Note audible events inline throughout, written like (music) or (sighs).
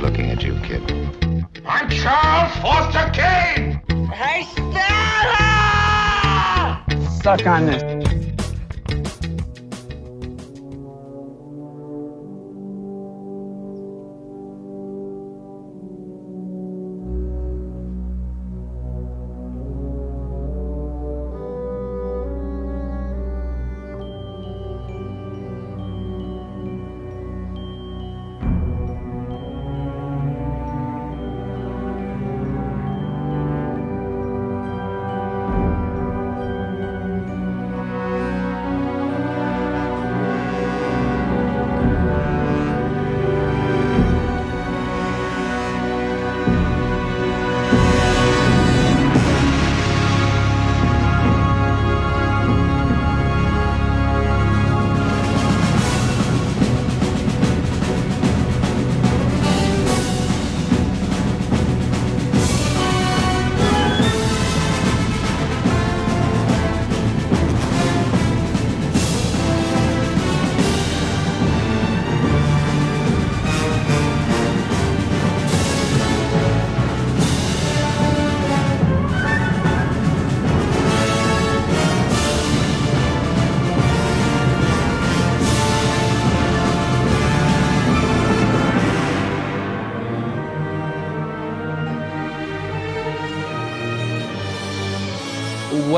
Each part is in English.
looking at you, kid. I'm Charles Foster Kane! Hey, Stella! Suck on this.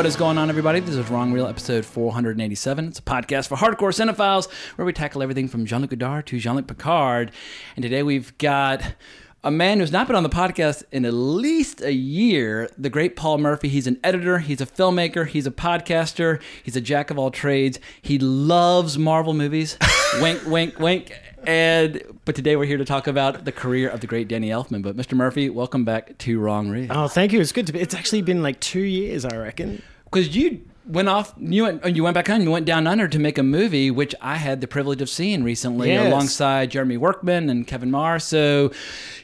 What is going on, everybody? This is Wrong Reel, episode 487. It's a podcast for hardcore cinephiles where we tackle everything from Jean Luc Godard to Jean Luc Picard. And today we've got a man who's not been on the podcast in at least a year, the great Paul Murphy. He's an editor, he's a filmmaker, he's a podcaster, he's a jack of all trades. He loves Marvel movies. (laughs) wink, wink, wink. And but today we're here to talk about the career of the great Danny Elfman. But Mr. Murphy, welcome back to Wrong Reel. Oh, thank you. It's good to be. It's actually been like two years, I reckon. Because you went off you went you went back home you went down under to make a movie which i had the privilege of seeing recently Yes. alongside jeremy workman and kevin marr so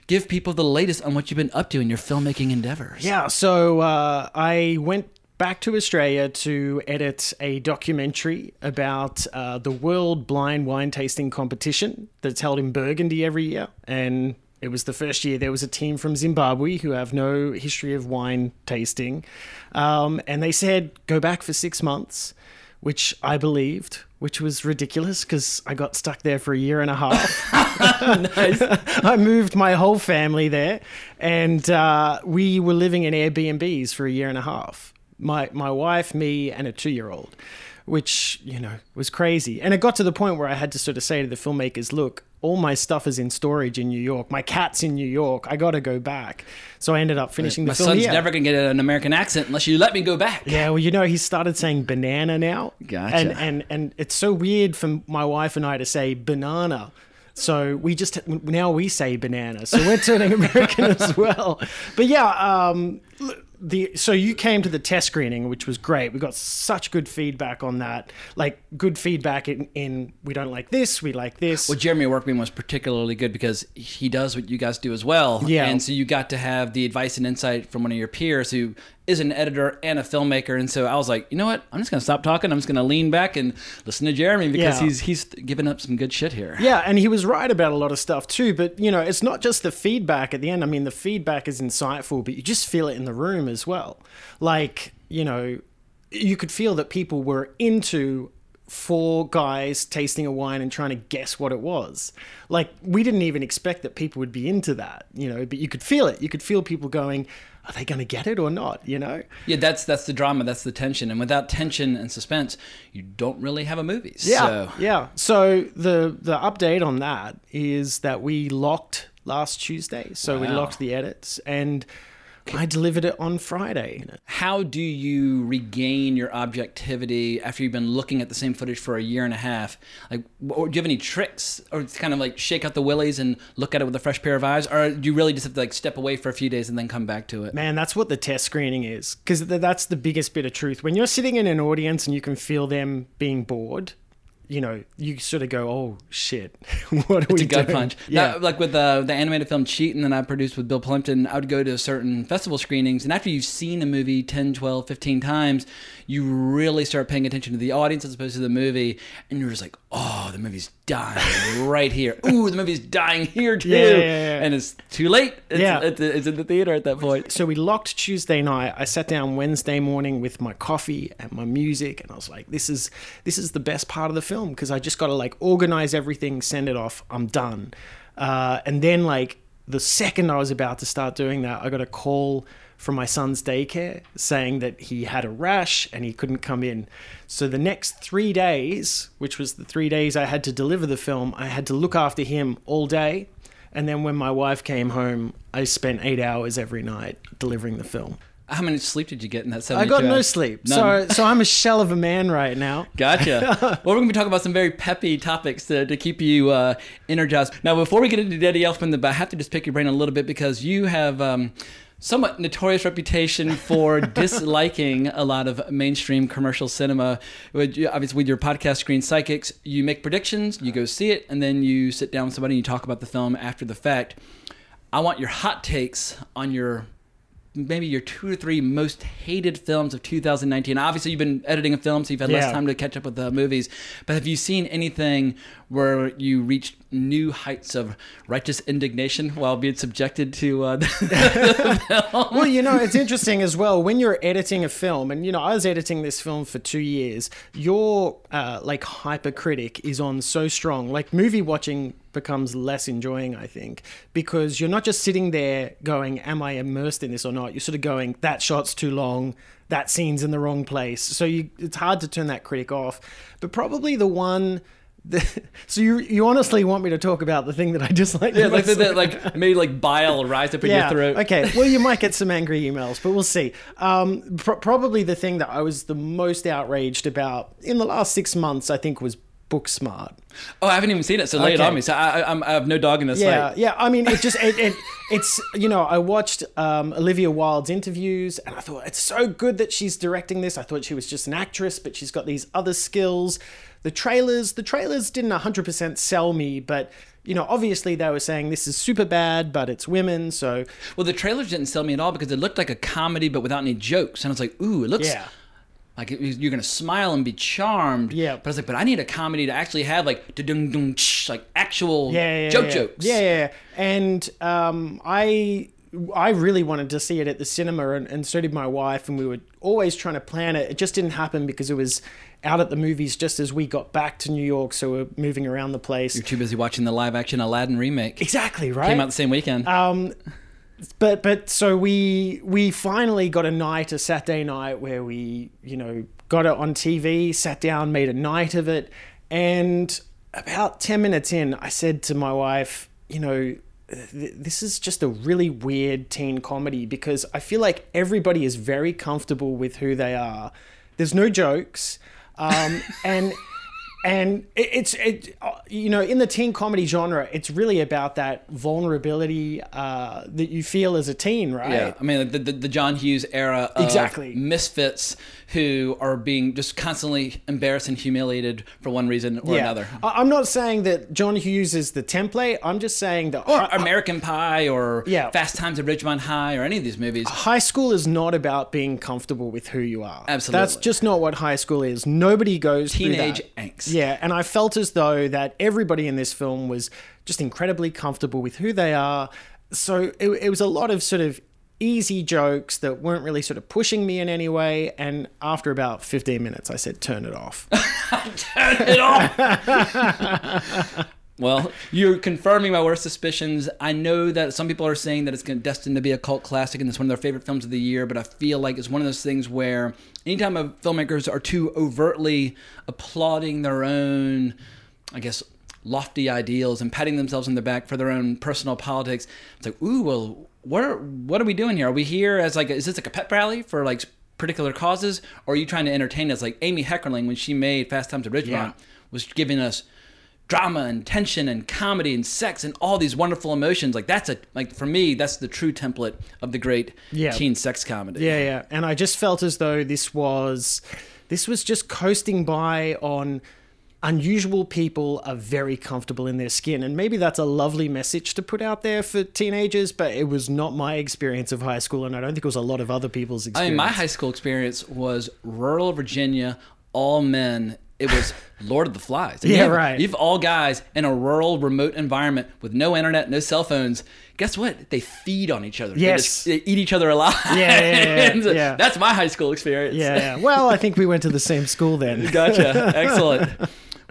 give people the latest on what you've been up to in your filmmaking endeavors Yeah. So uh, I went back to Australia to edit a documentary about uh, the World Blind Wine Tasting Competition that's held in Burgundy every year, and. It was the first year there was a team from Zimbabwe who have no history of wine tasting. Um, and they said, go back for six months, which I believed, which was ridiculous because I got stuck there for a year and a half. (laughs) (laughs) I moved my whole family there, and uh, we were living in Airbnbs for a year and a half. My my wife, me, and a two year old, which you know was crazy. And it got to the point where I had to sort of say to the filmmakers, "Look, all my stuff is in storage in New York. My cat's in New York. I got to go back." So I ended up finishing my the film My son's here. never gonna get an american accent unless you let me go back Yeah, well, you know, he started saying banana now. Gotcha. And and and it's so weird for my wife and I to say banana. So we just now we say banana. So we're turning (laughs) American as well. But yeah, um, the so you came to the test screening, which was great. We got such good feedback on that. Like good feedback in, in we don't like this, we like this. well jeremy workman was particularly good because he does what you guys do as well Yeah. and so you got to have the advice and insight from one of your peers who is an editor and a filmmaker and so i was like you know what i'm just gonna stop talking i'm just gonna lean back and listen to jeremy because Yeah. he's he's giving up some good shit here Yeah, and he was right about a lot of stuff too. But you know, it's not just the feedback at the end. I mean, the feedback is insightful, but you just feel it in the room as well. Like you know, you could feel that people were into four guys tasting a wine and trying to guess what it was. Like we didn't even expect that people would be into that. You know, but you could feel it. You could feel people going. Are they going to get it or not? You know? Yeah, that's that's the drama, that's the tension, and without tension and suspense, you don't really have a movie. Yeah, So, yeah. So the the update on that is that we locked last Tuesday. So we locked the edits, and I delivered it on Friday. how do you regain your objectivity after you've been looking at the same footage for a year and a half? Like, or do you have any tricks, or it's kind of like shake out the willies and look at it with a fresh pair of eyes, or do you really just have to like step away for a few days and then come back to it? Man, that's what the test screening is, because that's the biggest bit of truth. When you're sitting in an audience and you can feel them being bored, you know, you sort of go, "Oh shit, (laughs) what are It's we a gut doing?" punch. Yeah, That- like with uh, the animated film Cheatin' that I produced with Bill Plympton, I would go to certain festival screenings, and after you've seen a movie 10, 12, 15 times, you really start paying attention to the audience as opposed to the movie, and you're just like, oh, the movie's dying (laughs) right here. Ooh, the movie's dying here too. Yeah, yeah, yeah. And it's too late. It's, Yeah. it's, it's in the theater at that point. So we locked Tuesday night. I sat down Wednesday morning with my coffee and my music, and I was like, "This is this is the best part of the film because I just got to like organize everything, send it off. I'm done." Uh, and then like the second I was about to start doing that, I got a call from my son's daycare saying that he had a rash and he couldn't come in. So the next three days, which was the three days I had to deliver the film, I had to look after him all day. And then when my wife came home, I spent eight hours every night delivering the film. How many sleep did you get in that I 72 got no sleep, None. so so I'm a shell of a man right now. (laughs) Gotcha. well, we're going to be talking about some very peppy topics to, to keep you uh, energized. Now, before we get into Daddy Elfman, I have to just pick your brain a little bit because you have um, somewhat notorious reputation for (laughs) disliking a lot of mainstream commercial cinema. With, obviously, with your podcast, Screen Psychics, you make predictions, you go see it, and then you sit down with somebody and you talk about the film after the fact. I want your hot takes on your maybe your two or three most hated films of 2019. Obviously, you've been editing a film, so you've had less time to catch up with the movies. But have you seen anything where you reached new heights of righteous indignation while being subjected to uh, (laughs) Well, you know, it's interesting as well when you're editing a film, and you know, I was editing this film for two years. Your uh, like hypercritic is on so strong. Like movie watching becomes less enjoying, I think, because you're not just sitting there going, "Am I immersed in this or not?" You're sort of going, "That shot's too long." That scene's in the wrong place, so you, it's hard to turn that critic off. But probably the one, (laughs) the, so you you honestly want me to talk about the thing that I dislike? yeah, like, the, like maybe like bile rise up in your throat. Okay. Well, you might get (laughs) some angry emails, but we'll see. Um, pr- probably the thing that I was the most outraged about in the last six months, I think, was Booksmart. Oh, I haven't even seen it, so lay it on me. So I, I, I'm, I have no dog in this Yeah, fight. yeah. I mean, it just it, it it's you know I watched um, Olivia Wilde's interviews and I thought it's so good that she's directing this. I thought she was just an actress, but she's got these other skills. The trailers, the trailers didn't 100% sell me, but you know, obviously they were saying this is super bad, but it's women, so Well, the trailers didn't sell me at all because it looked like a comedy, but without any jokes. And I was like, ooh, it looks yeah. Like it, you're gonna smile and be charmed. Yeah. But I was like, but I need a comedy to actually have like dung dung like actual yeah, yeah, joke yeah. jokes. Yeah, yeah, yeah. And um, I I really wanted to see it at the cinema, and, and so did my wife, and we were always trying to plan it. It just didn't happen because it was out at the movies just as we got back to New York, so we're moving around the place. You're too busy watching the live action Aladdin remake. Exactly right. Came out the same weekend. Um, but but so we we finally got a night, a Saturday night, where we you know got it on TV, sat down, made a night of it, and about ten minutes in, I said to my wife, you know. th- This is just a really weird teen comedy because I feel like everybody is very comfortable with who they are. There's no jokes, um, (laughs) and and it, it's it uh, you know in the teen comedy genre it's really about that vulnerability uh, that you feel as a teen right yeah, I mean the, the, the John Hughes era of Exactly. misfits who are being just constantly embarrassed and humiliated for one reason or yeah. another. I- I'm not saying that John Hughes is the template. I'm just saying that Or hi- American Pie or Yeah. Fast Times at Ridgemont High or any of these movies. high school is not about being comfortable with who you are. Absolutely. That's just not what high school is. Nobody goes Teenage angst. Yeah, and I felt as though that everybody in this film was just incredibly comfortable with who they are. So it, it was a lot of sort of easy jokes that weren't really sort of pushing me in any way. And after about 15 minutes, I said, turn it off. (laughs) Turn it off. (laughs) well, you're confirming my worst suspicions. I know that some people are saying that it's destined to be a cult classic and it's one of their favorite films of the year, but I feel like it's one of those things where anytime filmmakers are too overtly applauding their own, I guess, lofty ideals and patting themselves on the back for their own personal politics, it's like, ooh, well, what are, what are we doing here? Are we here as like, is this like a pep rally for like particular causes, or are you trying to entertain us? Like Amy Heckerling, when she made Fast Times at Ridgemont, Yeah. was giving us drama and tension and comedy and sex and all these wonderful emotions. Like that's a like for me, that's the true template of the great Yeah. teen sex comedy. Yeah, yeah. And I just felt as though this was this was just coasting by on unusual people are very comfortable in their skin and maybe that's a lovely message to put out there for teenagers but it was not my experience of high school and I don't think it was a lot of other people's I experience. mean, my high school experience was rural Virginia, all men it was (laughs) Lord of the Flies. Yeah, you have, right. You've all guys in a rural, remote environment with no internet, no cell phones. Guess what? They feed on each other. They Yes. just- they eat each other alive. Yeah, yeah, yeah, yeah. (laughs) That's my high school experience. Yeah, yeah. Well, I think we went to the same school then. (laughs) Gotcha. Excellent.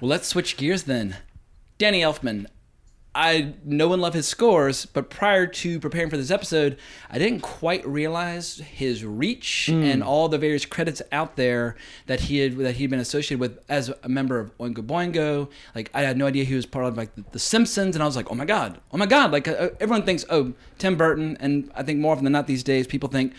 Well, let's switch gears then. Danny Elfman. I know and love his scores, but prior to preparing for this episode, I didn't quite realize his reach and all the various credits out there that he had that he'd been associated with as a member of Oingo Boingo. Like I had no idea he was part of like the, the Simpsons, and I was like, oh my god, oh my god! Like uh, everyone thinks, oh Tim Burton, and I think more often than not these days, people think.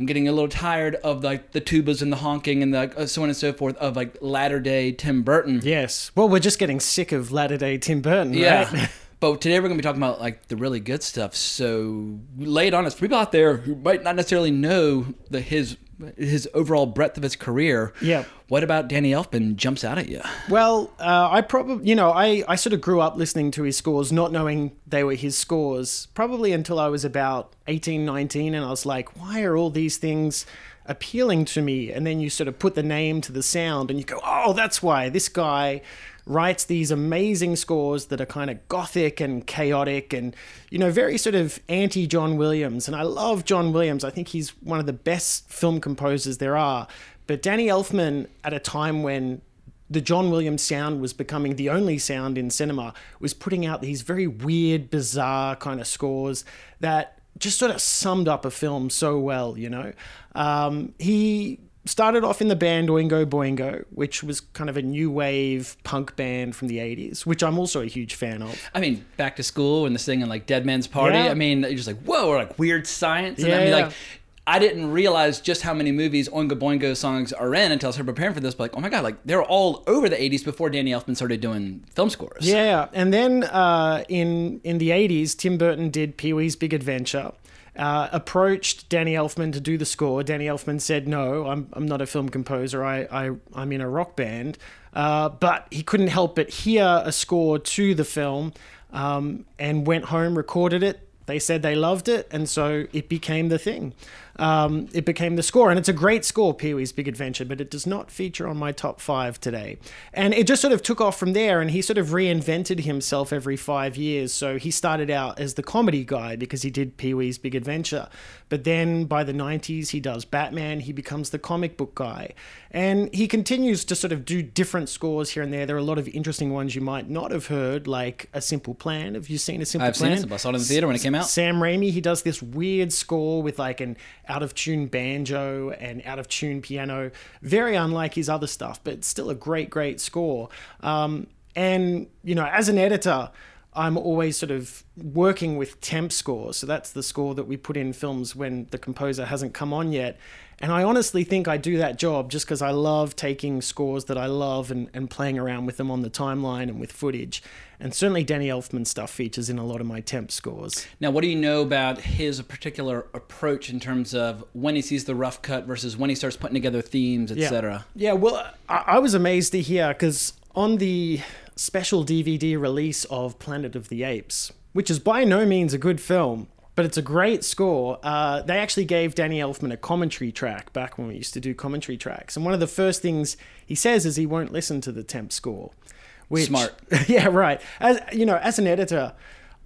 I'm getting a little tired of like the tubas and the honking and the uh, so on and so forth of like latter day Tim Burton. Yes. Well, we're just getting sick of latter day Tim Burton, Yeah. right? (laughs) but today we're going to be talking about like the really good stuff. So lay it on us. For people out there who might not necessarily know the his his overall breadth of his career. Yeah. What about Danny Elfman jumps out at you? Well, uh, I probably, you know, I, I sort of grew up listening to his scores, not knowing they were his scores, probably until I was about 18, 19. And I was like, why are all these things appealing to me? And then you sort of put the name to the sound and you go, oh, that's why this guy writes these amazing scores that are kind of gothic and chaotic and, you know, very sort of anti John Williams. And I love John Williams. I think he's one of the best film composers there are. But Danny Elfman, at a time when the John Williams sound was becoming the only sound in cinema, was putting out these very weird, bizarre kind of scores that just sort of summed up a film so well, you know. Um, he started off in the band Oingo Boingo, which was kind of a new wave punk band from the 80s, which I'm also a huge fan of. I mean, back to school and this thing and like Dead Man's Party. Yeah. I mean, you're just like, whoa, or like weird science. And I Yeah, mean, yeah. like, I didn't realize just how many movies Oingo Boingo songs are in until I started preparing for this. But like, oh my god, like they're all over the '80s before Danny Elfman started doing film scores. Yeah, and then uh, in in the '80s, Tim Burton did Pee Wee's Big Adventure. Uh, approached Danny Elfman to do the score. Danny Elfman said, "No, I'm I'm not a film composer. I, I I'm in a rock band." Uh, but he couldn't help but hear a score to the film, um, and went home, recorded it. They said they loved it, and so it became the thing. Um, it became the score, and it's a great score, Pee Wee's Big Adventure, but it does not feature on my top five today. And it just sort of took off from there, and he sort of reinvented himself every five years. So he started out as the comedy guy because he did Pee Wee's Big Adventure, but then by the 90s, he does Batman, he becomes the comic book guy, and he continues to sort of do different scores here and there. There are a lot of interesting ones you might not have heard, like A Simple Plan. Have you seen A Simple I've seen Plan? it. I saw it in the theater when it came out. Sam Raimi, he does this weird score with like an out of tune banjo and out of tune piano, very unlike his other stuff, but still a great, great score. Um, and, you know, as an editor, I'm always sort of working with temp scores. So that's the score that we put in films when the composer hasn't come on yet. And I honestly think I do that job just because I love taking scores that I love and, and playing around with them on the timeline and with footage. And certainly Danny Elfman stuff features in a lot of my temp scores. Now, what do you know about his particular approach in terms of when he sees the rough cut versus when he starts putting together themes, etc.? Yeah, yeah, well, I, I was amazed to hear because on the special DVD release of Planet of the Apes, which is by no means a good film, but it's a great score, uh, they actually gave Danny Elfman a commentary track back when we used to do commentary tracks. And one of the first things he says is he won't listen to the temp score. Which, Smart. (laughs) yeah, right. As you know, as an editor,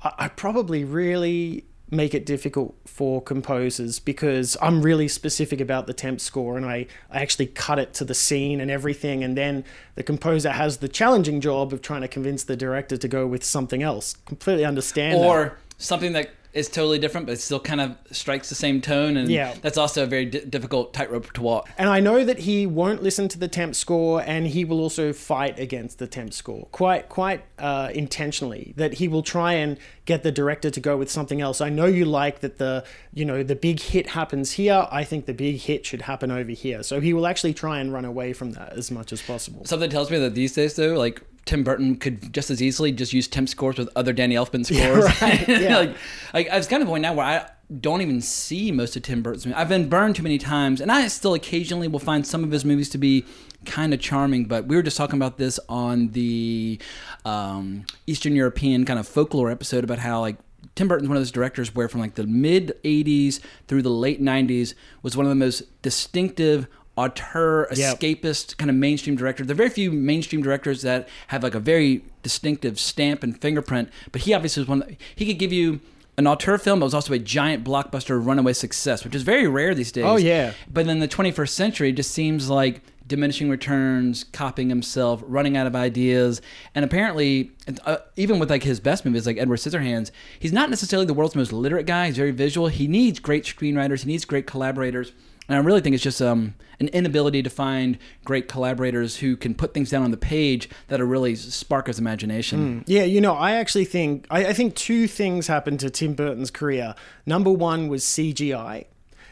I, I probably really make it difficult for composers because I'm really specific about the temp score and I, I actually cut it to the scene and everything and then the composer has the challenging job of trying to convince the director to go with something else. Completely understand. that. Or something that is totally different, but it still kind of strikes the same tone, and Yeah. that's also a very di- difficult tightrope to walk. And I know that he won't listen to the temp score, and he will also fight against the temp score quite, quite uh, intentionally. That he will try and get the director to go with something else. I know you like that the, you know, the big hit happens here. I think the big hit should happen over here. So he will actually try and run away from that as much as possible. Something tells me that these days, though, like Tim Burton could just as easily just use temp scores with other Danny Elfman (laughs) scores. right, (laughs) yeah. like, like I was kind of point now where I don't even see most of Tim Burton's movies. I've been burned too many times, and I still occasionally will find some of his movies to be kind of charming. But we were just talking about this on the um, Eastern European kind of folklore episode about how like Tim Burton's one of those directors where from like the mid 80s through the late 90s was one of the most distinctive auteur, Yep. escapist kind of mainstream director. There are very few mainstream directors that have like a very distinctive stamp and fingerprint. But he obviously was one. That, he could give you an auteur film that was also a giant blockbuster runaway success, which is very rare these days. Oh, yeah. But in the 21st century, it just seems like diminishing returns, copying himself, running out of ideas, and apparently, uh, even with like his best movies, like Edward Scissorhands, he's not necessarily the world's most literate guy. He's very visual. He needs great screenwriters. He needs great collaborators. And I really think it's just um, an inability to find great collaborators who can put things down on the page that are really spark his imagination. Yeah, you know, I actually think I, I think two things happened to Tim Burton's career. Number one was CGI.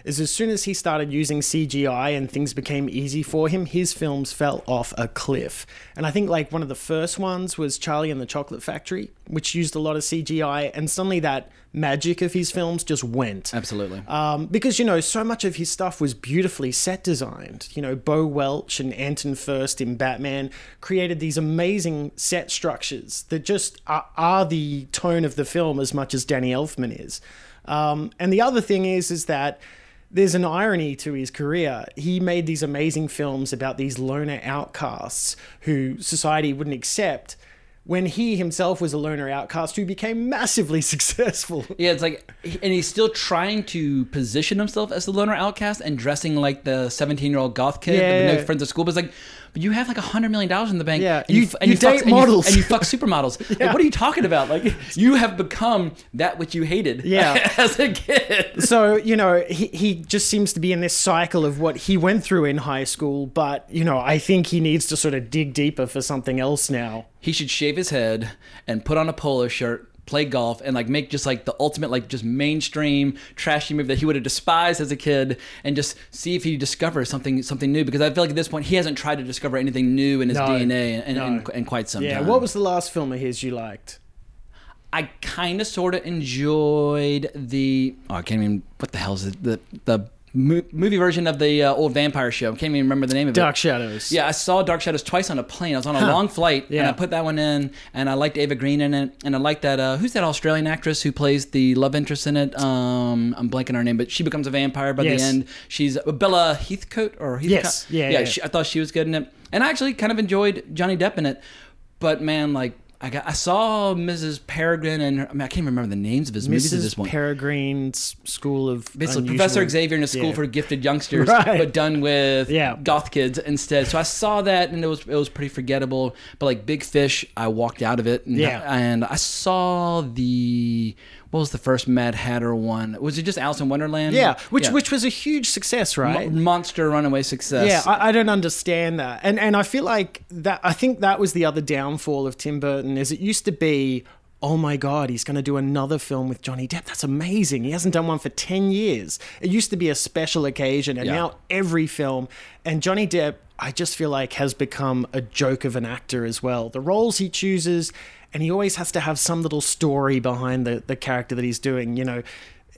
Is as soon as he started using CGI and things became easy for him, his films fell off a cliff. And I think like one of the first ones was Charlie and the Chocolate Factory, which used a lot of CGI, and suddenly that magic of his films just went. Absolutely. Um, because you know so much of his stuff was beautifully set designed. You know, Bo Welch and Anton Furst in Batman created these amazing set structures that just are, are the tone of the film as much as Danny Elfman is. Um, and the other thing is, is that there's an irony to his career. He made these amazing films about these loner outcasts who society wouldn't accept. When he himself was a loner outcast who became massively (laughs) successful. Yeah, it's like, and he's still trying to position himself as the loner outcast and dressing like the 17 year old goth kid Yeah. with no friends at school. But it's like, but you have like a hundred million dollars in the bank. Yeah, and you- f- and you fuck- date and models. and you fuck supermodels. (laughs) Like, what are you talking about? Like, (laughs) you have become that which you hated. (laughs) Yeah. as a kid. so you know he, he just seems to be in this cycle of what he went through in high school but you know i think he needs to sort of dig deeper for something else now He should shave his head and put on a polo shirt. Play golf and like make just like the ultimate like just mainstream trashy movie that he would have despised as a kid and just see if he discovers something something new because I feel like at this point he hasn't tried to discover anything new in his No, DNA in, no. in, in quite some yeah time. what was the last film of his you liked I kind of sort of enjoyed the oh I can't even what the hell is it the the mo- movie version of the uh, old vampire show I can't even remember the name of it dark shadows Yeah, I saw Dark Shadows twice on a plane. I was on a long flight, and I put that one in, and I liked Eva Green in it, and I liked that. Uh, who's that Australian actress who plays the love interest in it? Um, I'm blanking her name, but she becomes a vampire by Yes. the end. She's uh, Bella Heathcote or Heathcote. Yes. Yeah, yeah. yeah. She, I thought she was good in it, and I actually kind of enjoyed Johnny Depp in it. But man, like. I, got, I saw Mrs. Peregrine and her, I mean I can't remember the names of his movies at this mrs point. peregrine's school of Basically, Unusual- Professor Xavier in a school Yeah. for gifted youngsters, (laughs) Right. but done with Yeah. goth kids instead. So I saw that, and it was it was pretty forgettable. But like Big Fish, I walked out of it. And, Yeah. and I saw the what was the first Mad Hatter one? Was it just Alice in Wonderland? yeah which which was a huge success right Mo- monster runaway success. Yeah, I, I don't understand that, and and I feel like that. I think that was the other downfall of Tim Burton. Is it used to be, oh my god, he's going to do another film with Johnny Depp. That's amazing. He hasn't done one for ten years. It used to be a special occasion, and Yeah. now every film. And Johnny Depp, I just feel like has become a joke of an actor as well. The roles he chooses, and he always has to have some little story behind the the character that he's doing. You know.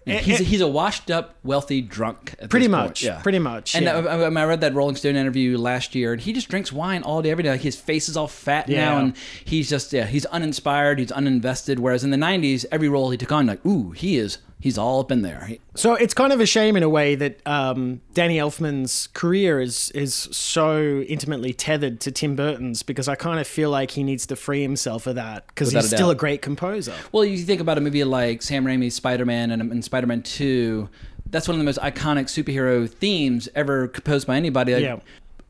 He's, he's a washed up, wealthy drunk. Pretty much, yeah. pretty much, And yeah. I, I- I read that Rolling Stone interview last year, and he just drinks wine all day, every day. Like his face is all fat now, and he's just yeah, he's uninspired, he's uninvested. Whereas in the '90s, every role he took on, like ooh, he is he's all up in there. So it's kind of a shame in a way that um, Danny Elfman's career is is so intimately tethered to Tim Burton's because I kind of feel like he needs to free himself of that because he's a still a great composer. Well, you think about a movie like Sam Raimi's Spider-Man and, and Spider-Man Two. That's one of the most iconic superhero themes ever composed by anybody. Like, Yeah.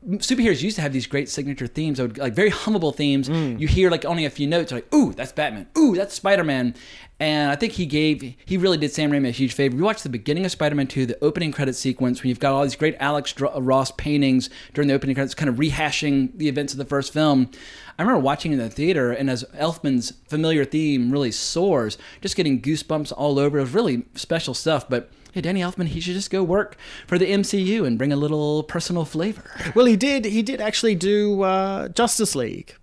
Superheroes used to have these great signature themes, that would, like very hummable themes. Mm. You hear like only a few notes, like "Ooh, that's Batman." "Ooh, that's Spider-Man." And I think he gave, he really did Sam Raimi a huge favor. We watched the beginning of Spider-Man 2, the opening credit sequence, when you've got all these great Alex Ross paintings during the opening credits, kind of rehashing the events of the first film. I remember watching it in the theater, and as Elfman's familiar theme really soars, just getting goosebumps all over. It was really special stuff. But yeah, Danny Elfman, he should just go work for the MCU and bring a little personal flavor. Well, he did. He did actually do uh, Justice League.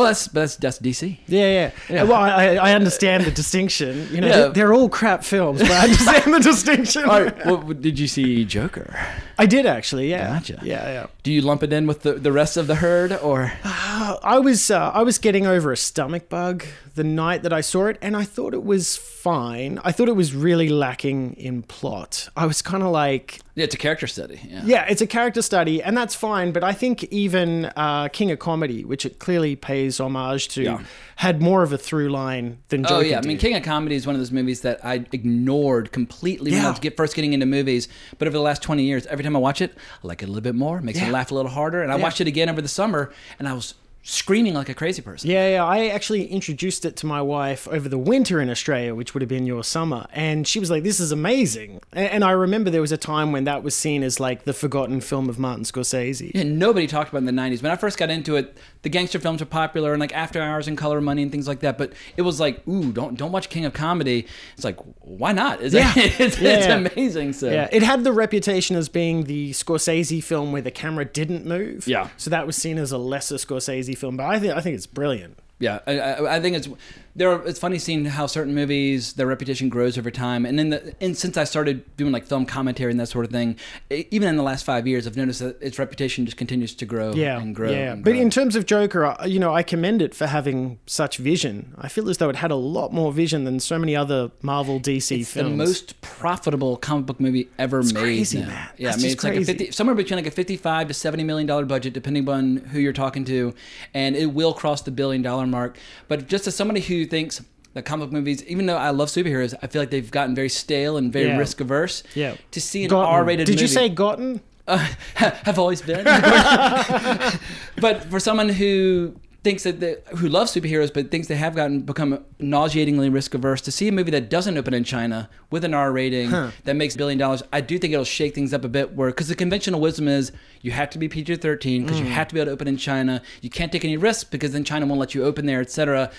Well, that's that's that's DC. Yeah, yeah. Well, I, I understand the distinction. You know, Yeah. they're, all crap films, but I understand the distinction. Right. Well, did you see Joker? I did actually. Yeah. Gotcha. Yeah, yeah. Do you lump it in with the, the rest of the herd, or I was uh, I was getting over a stomach bug the night that I saw it, and I thought it was fine. I thought it was really lacking in plot. I was kind of like, yeah, it's a character study? Yeah. yeah, it's a character study, and that's fine. But I think even uh, King of Comedy, which it clearly pays homage to, Yeah. had more of a through line than oh, Joker Oh yeah, I mean King of Comedy is one of those movies that I ignored completely when I Yeah. was get, first getting into movies. But over the last twenty years, every time I watch it, I like it a little bit more, makes me laugh a little harder. And I Yeah. watched it again over the summer, and I was screaming like a crazy person. Yeah, yeah. I actually introduced it to my wife over the winter in Australia, which would have been your summer, and she was like, "This is amazing." And, I remember there was a time when that was seen as like the forgotten film of Martin Scorsese. Yeah, nobody talked about it in the '90s. When I first got into it, the gangster films were popular and like After Hours and Color Money and things like that. But it was like, ooh, don't don't watch King of Comedy. It's like, why not? It's, Yeah. (laughs) it's, it's Yeah. amazing. So Yeah, it had the reputation as being the Scorsese film where the camera didn't move. Yeah. so that was seen as a lesser Scorsese film. But I think I think it's brilliant. Yeah, I, I, I think it's there. Are, it's funny seeing how certain movies their reputation grows over time, and then the and since I started doing like film commentary and that sort of thing, e- even in the last five years, I've noticed that its reputation just continues to grow Yeah, and grow. yeah. and But in terms of Joker, I- you know, I commend it for having such vision. I feel as though it had a lot more vision than so many other Marvel DC it's the most profitable comic book movie ever made. crazy, now. man. Yeah, That's I mean it's like a fifty, somewhere between like a fifty-five to seventy million dollar budget, depending on who you're talking to, and it will cross the billion dollar mark. But just as somebody who thinks that comic book movies, even though I love superheroes, I feel like they've gotten very stale and very Yeah. risk averse. Yeah. To see an Gotten. R-rated Did movie, you say gotten? uh, (laughs) have always been. (laughs) but for someone who thinks that they, who loves superheroes but thinks they have gotten become nauseatingly risk averse to see a movie that doesn't open in China with an R rating that makes a billion dollars, I do think it'll shake things up a bit. Where because the conventional wisdom is you have to be PG thirteen because you have to be able to open in China. You can't take any risks because then China won't let you open there, etc.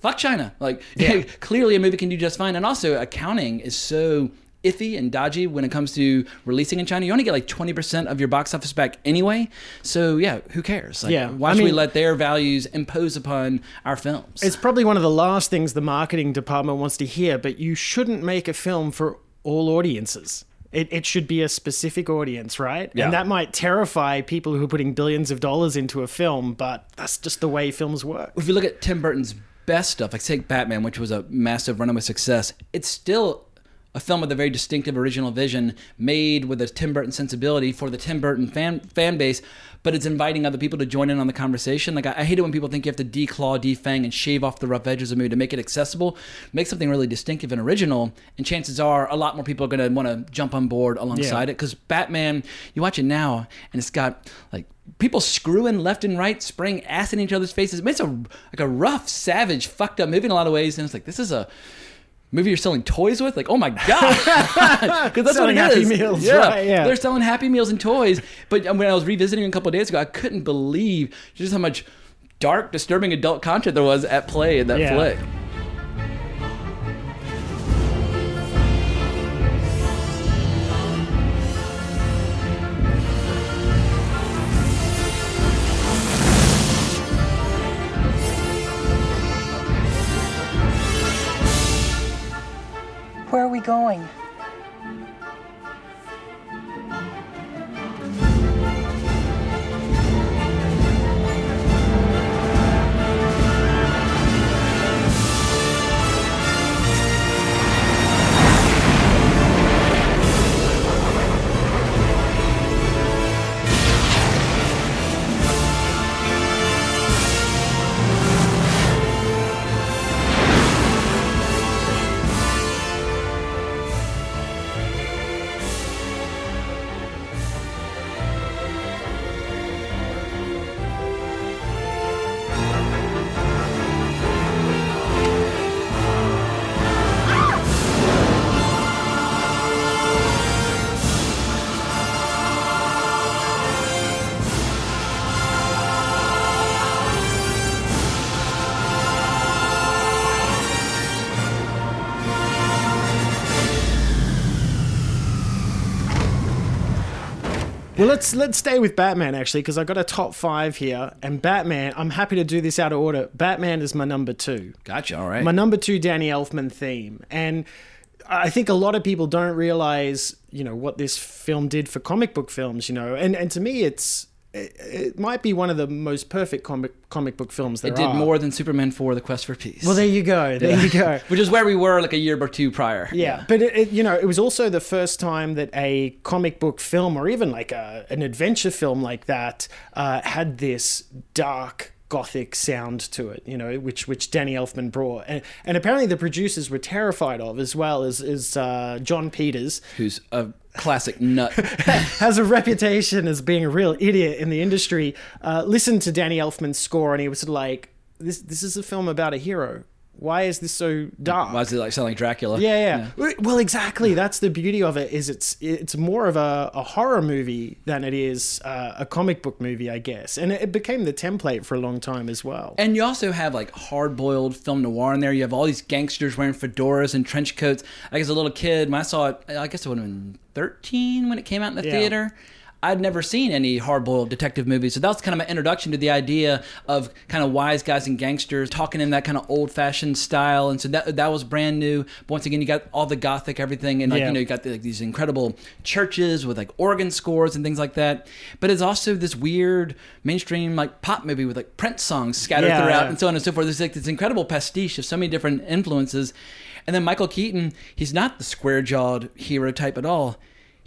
Fuck China. Like yeah. (laughs) clearly a movie can do just fine, and also accounting is so iffy and dodgy when it comes to releasing in China. You only get like 20% of your box office back anyway. So yeah, who cares? Like, Yeah, Why I should we let their values impose upon our films? It's probably one of the last things the marketing department wants to hear, but you shouldn't make a film for all audiences. It, it should be a specific audience, right? Yeah. And that might terrify people who are putting billions of dollars into a film, but that's just the way films work. if you look at Tim Burton's best stuff, like take Batman, which was a massive runaway success, it's still a film with a very distinctive original vision, made with a Tim Burton sensibility for the Tim Burton fan fan base, but it's inviting other people to join in on the conversation. Like I, I hate it when people think you have to declaw, defang, and shave off the rough edges of a movie to make it accessible. Make something really distinctive and original, and chances are a lot more people are going to want to jump on board alongside Yeah. it. Because Batman, you watch it now, and it's got like people screwing left and right, spraying ass in each other's faces. It's a like a rough, savage, fucked up movie in a lot of ways, and it's like this is a movie you're selling toys with. Like, oh my (laughs) god, (laughs) because that's Selling what it is. Meals, yeah. right, yeah. they're selling Happy Meals and toys. But um, when I was revisiting a couple of days ago, I couldn't believe just how much dark, disturbing adult content there was at play in that Yeah. flick. Let's let's stay with Batman actually, because I got a top five here, and Batman. I'm happy to do this out of order. Batman is my number two. Gotcha. All right. My number two Danny Elfman theme, and I think a lot of people don't realize, you know, what this film did for comic book films. You know, and and to me, it's it, it might be one of the most perfect comic comic book films there it did are. more than Superman 4: The Quest for Peace. Well, there you go. There you go. (laughs) Which is where we were like a year or two prior. Yeah, but it, it, you know, it was also the first time that a comic book film, or even like a, an adventure film like that, uh, had this dark gothic sound to it. You know, which which Danny Elfman brought, and, and apparently the producers were terrified of as well as as uh, Jon Peters Who's a classic nut. (laughs) has a reputation as being a real idiot in the industry. Uh, listened to Danny Elfman's score, and he was like, "This this is a film about a hero." Why is this so dark? Why is it like like Dracula? Yeah, yeah, Well, exactly. That's the beauty of it. Is it's it's more of a, a horror movie than it is uh, a comic book movie, I guess. And it, it became the template for a long time as well. And you also have like hard boiled film noir in there. You have all these gangsters wearing fedoras and trench coats. Like as a little kid, when I saw it, I guess it would have been 13 when it came out in the Yeah. theater. I'd never seen any hard boiled detective movies. So that was kind of my introduction to the idea of kind of wise guys and gangsters talking in that kind of old fashioned style. And so that, that was brand new. But once again, you got all the gothic everything. And like, Yeah. you know, you got the, like, these incredible churches with like organ scores and things like that. But it's also this weird mainstream like pop movie with like Prince songs scattered Yeah, throughout yeah. and so on and so forth. There's like this incredible pastiche of so many different influences. And then Michael Keaton, he's not the square jawed hero type at all.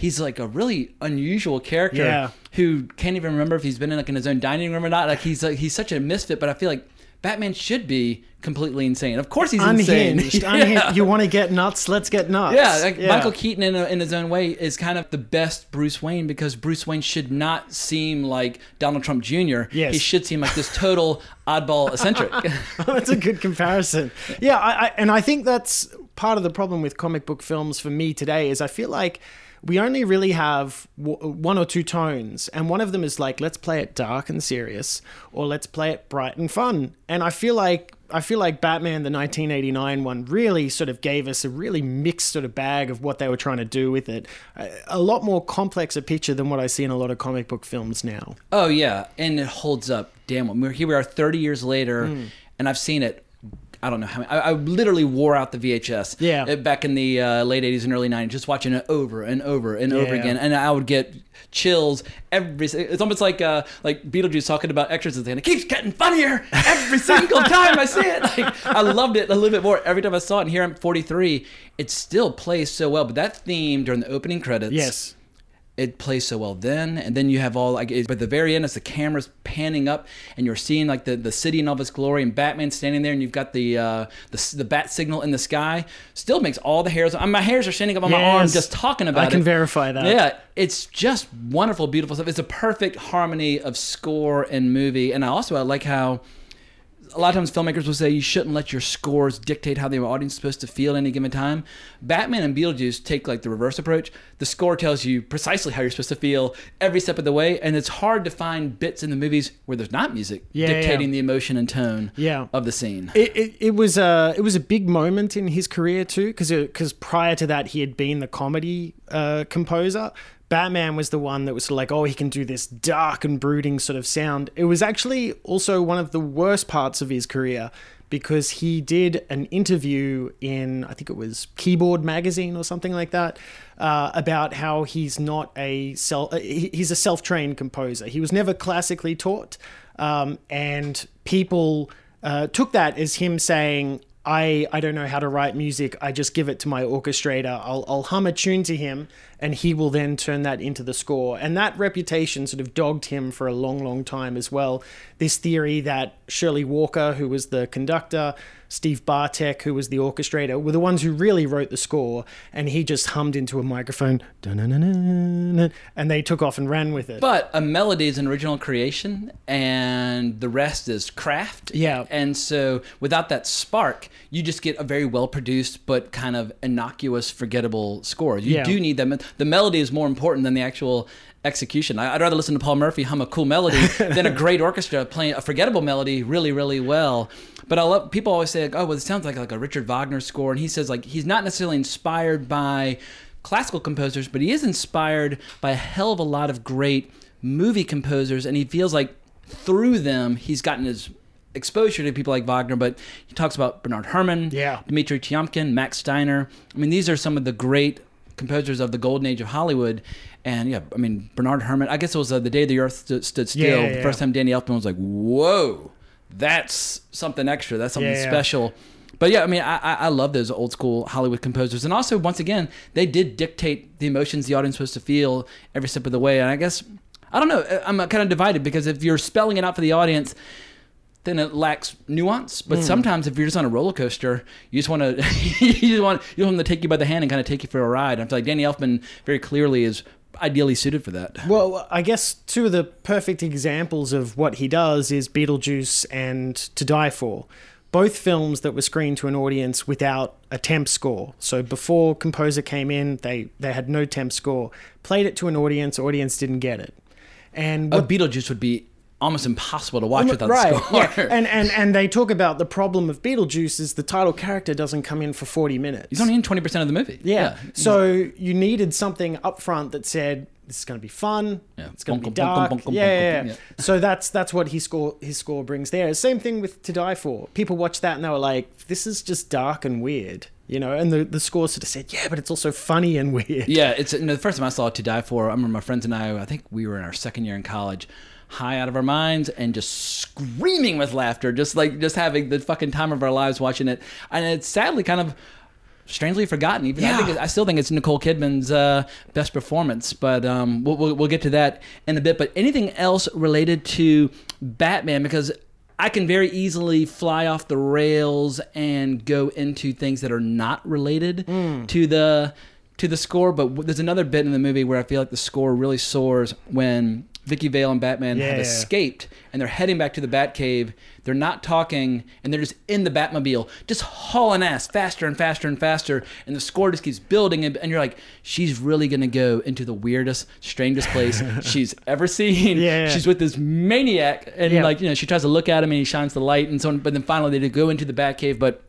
He's like a really unusual character Yeah. who can't even remember if he's been in like in his own dining room or not. Like he's like he's such a misfit, but I feel like Batman should be completely insane. Of course he's insane. Unhinged. (laughs) Yeah. Unhinged. You want to get nuts? Let's get nuts. Yeah, like Michael Keaton in, a, in his own way is kind of the best Bruce Wayne because Bruce Wayne should not seem like Donald Trump Jr. Yes. He should seem like this total (laughs) oddball eccentric. (laughs) that's a good comparison. Yeah, I, I, and I think that's part of the problem with comic book films for me today is I feel like we only really have w- one or two tones, and one of them is like let's play it dark and serious, or let's play it bright and fun. And I feel like I feel like Batman, the 1989 one, really sort of gave us a really mixed sort of bag of what they were trying to do with it. A, a lot more complex a picture than what I see in a lot of comic book films now. Oh yeah, and it holds up damn well. Here we are, thirty years later, Hmm. and I've seen it. I don't know how many. I, I literally wore out the VHS. Yeah. uh, back in the uh, late '80s and early '90s, just watching it over and over and over again, and I would get chills every. It's almost like uh, like Beetlejuice talking about exorcism, and it keeps getting funnier every single (laughs) time I see it. Like I loved it a little bit more every time I saw it. And here I'm 43, it still plays so well. But that theme during the opening credits, Yes. It plays so well then and then you have all like it's, by the very end as the camera's panning up and you're seeing like the, the city in all of its glory and batman standing there and you've got the uh the, the bat signal in the sky still makes all the hairs my hairs are standing up on my arm Yes. just talking about it I it can verify that. yeah it's just wonderful beautiful stuff it's a perfect harmony of score and movie and i also i like how a lot of times filmmakers will say you shouldn't let your scores dictate how the audience is supposed to feel at any given time. Batman and Beetlejuice take like the reverse approach. The score tells you precisely how you're supposed to feel every step of the way, and it's hard to find bits in the movies where there's not music Yeah, dictating yeah. the emotion and tone Yeah. of the scene. It, it, it was a it was a big moment in his career too, because because prior to that he had been the comedy uh, composer. Batman was the one that was like, oh, he can do this dark and brooding sort of sound. It was actually also one of the worst parts of his career because he did an interview in I think it was Keyboard magazine or something like that uh, about how he's not a self, uh, he's a self trained composer. He was never classically taught, um, and people uh, took that as him saying. I, I don't know how to write music. I just give it to my orchestrator. I'll, I'll hum a tune to him, and he will then turn that into the score. And that reputation sort of dogged him for a long, long time as well. This theory that Shirley Walker, who was the conductor, Steve Bartek, who was the orchestrator, were the ones who really wrote the score, and he just hummed into a microphone, and they took off and ran with it. But a melody is an original creation, and the rest is craft. Yeah. And so, without that spark, you just get a very well produced but kind of innocuous, forgettable score. You Yeah. do need that. The melody is more important than the actual execution. I- I'd rather listen to Paul Murphy hum a cool melody (laughs) than a great orchestra playing a forgettable melody really, really well. But I love people always say, like, "Oh, well, it sounds like like a Richard Wagner score," and he says like he's not necessarily inspired by classical composers, but he is inspired by a hell of a lot of great movie composers, and he feels like through them he's gotten his exposure to people like Wagner. But he talks about Bernard Herrmann, Yeah. Dmitri Tiomkin, Max Steiner. I mean, these are some of the great composers of the golden age of Hollywood. And yeah, I mean, Bernard Herrmann, I guess it was uh, the day the earth stood, stood still. Yeah, the yeah. first time Danny Elfman was like, whoa, that's something extra. That's something special. But yeah, I mean, I, I I love those old school Hollywood composers, and also once again, they did dictate the emotions the audience was supposed to feel every step of the way. And I guess I don't know, I'm kind of divided because if you're spelling it out for the audience, then it lacks nuance. But Hmm. sometimes if you're just on a roller coaster, you just want to (laughs) you just want you want them to take you by the hand and kind of take you for a ride. And I feel like Danny Elfman very clearly is ideally suited for that. Well, I guess two of the perfect examples of what he does is Beetlejuice and To Die For. Both films that were screened to an audience without a temp score. So before composer came in, they, they had no temp score. Played it to an audience, audience didn't get it. And A what Beetlejuice would be almost impossible to watch without right, the score. yeah. And, and and they talk about the problem of Beetlejuice is the title character doesn't come in for 40 minutes. He's only in twenty percent of the movie. Yeah. So you needed something up front that said this is going to be fun. Yeah. It's going to be dark. bunkum, yeah, bunkum, yeah, yeah. yeah. So that's that's what his score his score brings there. Same thing with To Die For. People watched that and they were like, this is just dark and weird, you know. And the the score sort of said, yeah, but it's also funny and (laughs) weird. Yeah, it's you know, the first time I saw To Die For. I remember my friends and I. I think we were in our second year in college, high out of our minds and just screaming with laughter, just like just having the fucking time of our lives watching it. And it's sadly kind of strangely forgotten. Even I think I still think it's Nicole Kidman's uh, best performance, but um, we'll, we'll we'll get to that in a bit. But anything else related to Batman because. I can very easily fly off the rails and go into things that are not related to the to the score. But there's another bit in the movie where I feel like the score really soars when Vicky Vale and Batman have Yeah. escaped and they're heading back to the Batcave. They're not talking and they're just in the Batmobile, just hauling ass faster and faster and faster. And the score just keeps building. And, and you're like, she's really going to go into the weirdest, strangest place (laughs) she's ever seen. Yeah. She's with this maniac. And Yeah. like, you know, she tries to look at him and he shines the light and so on. But then finally they do go into the Batcave. But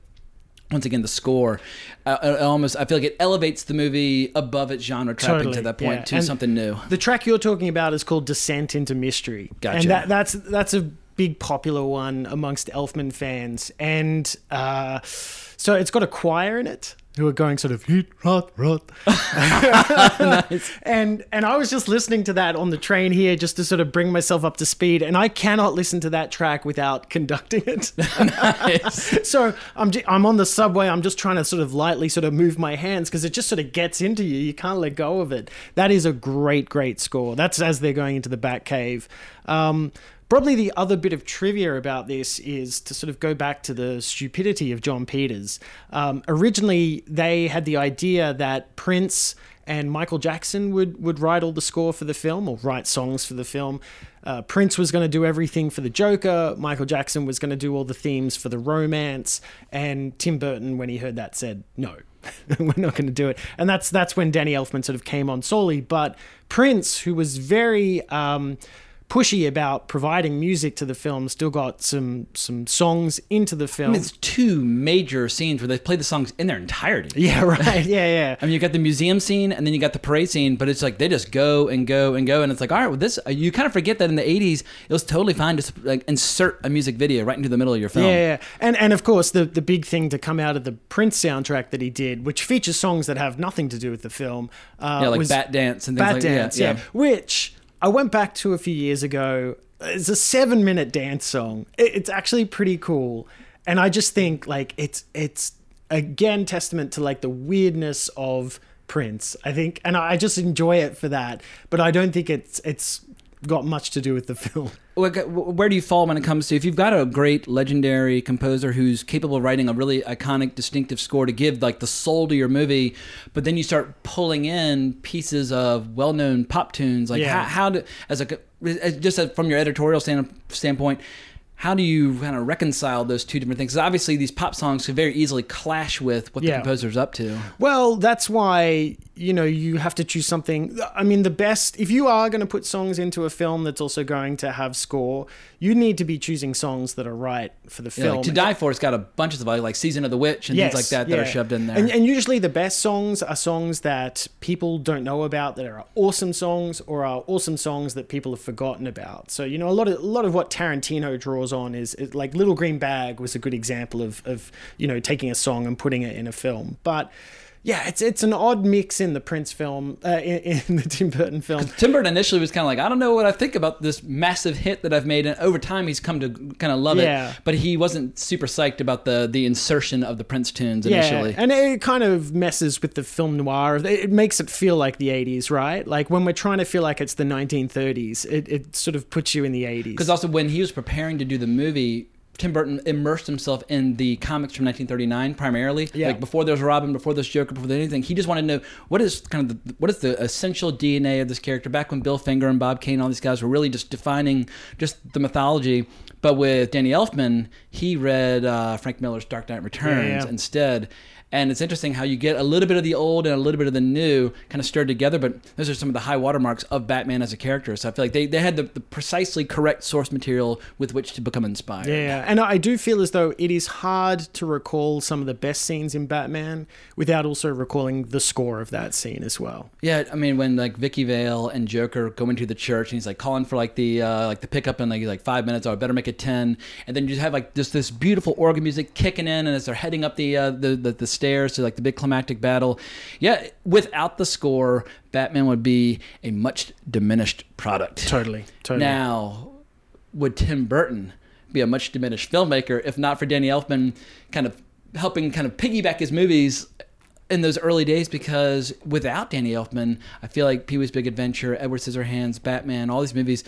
once again, the score uh, it almost I feel like it elevates the movie above its genre trapping Totally, to that point yeah. to And something new. The track you're talking about is called Descent into Mystery. Gotcha. And that, that's that's a big popular one amongst Elfman fans. And uh, so it's got a choir in it who are going sort of hit rot rot. (laughs) And and I was just listening to that on the train here just to sort of bring myself up to speed. And I cannot listen to that track without (laughs) conducting it. (laughs) so I'm I'm on the subway. I'm just trying to sort of lightly sort of move my hands because it just sort of gets into you. You can't let go of it. That is a great great score. That's as they're going into the Bat Cave. Um, Probably the other bit of trivia about this is to sort of go back to the stupidity of Jon Peters. Um, originally, they had the idea that Prince and Michael Jackson would, would write all the score for the film or write songs for the film. Uh, Prince was going to do everything for the Joker. Michael Jackson was going to do all the themes for the romance. And Tim Burton, when he heard that, said, no, (laughs) we're not going to do it. And that's that's when Danny Elfman sort of came on solely. But Prince, who was very um, pushy about providing music to the film, still got some some songs into the film. It's two major scenes where they play the songs in their entirety. (laughs) yeah, right. Yeah, yeah. I mean, you got the museum scene and then you got the parade scene, but it's like they just go and go and go, and it's like, all right, well, this you kind of forget that in the '80s it was totally fine to like insert a music video right into the middle of your film. Yeah, yeah, and and of course the the big thing to come out of the Prince soundtrack that he did, which features songs that have nothing to do with the film, uh, Yeah, like Bat Dance and things Bat like Dance, yeah, yeah, which I went back to a few years ago. It's a seven minute dance song. It's actually pretty cool, and I just think like it's it's again testament to like the weirdness of Prince. I think, and I just enjoy it for that. But I don't think it's it's got much to do with the film. (laughs) Where do you fall when it comes to if you've got a great legendary composer who's capable of writing a really iconic, distinctive score to give like the soul to your movie, but then you start pulling in pieces of well-known pop tunes, like Yeah. how, how do as a as- just a, from your editorial stand, standpoint. How do you kind of reconcile those two different things? 'Cause obviously, these pop songs could very easily clash with what the composer's up to. Well, that's why you know, you have to choose something. I mean, the best, if you are going to put songs into a film that's also going to have score, you need to be choosing songs that are right for the Yeah, film. like, to Die For, it's got a bunch of stuff like Season of the Witch and things like that that are shoved in there. And, and usually the best songs are songs that people don't know about that are awesome songs or are awesome songs that people have forgotten about. So, you know, a lot of a lot of what Tarantino draws on is, is like Little Green Bag was a good example of of, you know, taking a song and putting it in a film. But yeah, it's it's an odd mix in the Prince film, uh, in, in (laughs) the Tim Burton film. Tim Burton initially was kind of like, I don't know what I think about this massive hit that I've made, and over time he's come to kind of love Yeah. it. But he wasn't super psyched about the the insertion of the Prince tunes initially. Yeah, and it kind of messes with the film noir. It makes it feel like the 80s, right? Like when we're trying to feel like it's the 1930s, it, it sort of puts you in the 80s. Because also when he was preparing to do the movie, Tim Burton immersed himself in the comics from 1939 primarily. Yeah. Like before there's Robin, before there's Joker, before there's anything, he just wanted to know what is kind of the, what is the essential DNA of this character. Back when Bill Finger and Bob Kane, all these guys were really just defining just the mythology. But with Danny Elfman, he read uh, Frank Miller's Dark Knight Returns Yeah, yeah. instead. And it's interesting how you get a little bit of the old and a little bit of the new kind of stirred together, but those are some of the high watermarks of Batman as a character. So I feel like they, they had the, the precisely correct source material with which to become inspired. Yeah, and I do feel as though it is hard to recall some of the best scenes in Batman without also recalling the score of that scene as well. Yeah, I mean when like Vicky Vale and Joker go into the church and he's like calling for like the uh, like the pickup in like like five minutes or I better make it ten, and then you just have like just this beautiful organ music kicking in, and as they're heading up the uh, the, the the stairs to like the big climactic battle, yeah, without the score, Batman would be a much diminished product. Totally, totally. Now, would Tim Burton be a much diminished filmmaker if not for Danny Elfman kind of helping kind of piggyback his movies in those early days? Because without Danny Elfman, I feel like Pee Wee's Big Adventure, Edward Scissorhands, Batman, all these movies.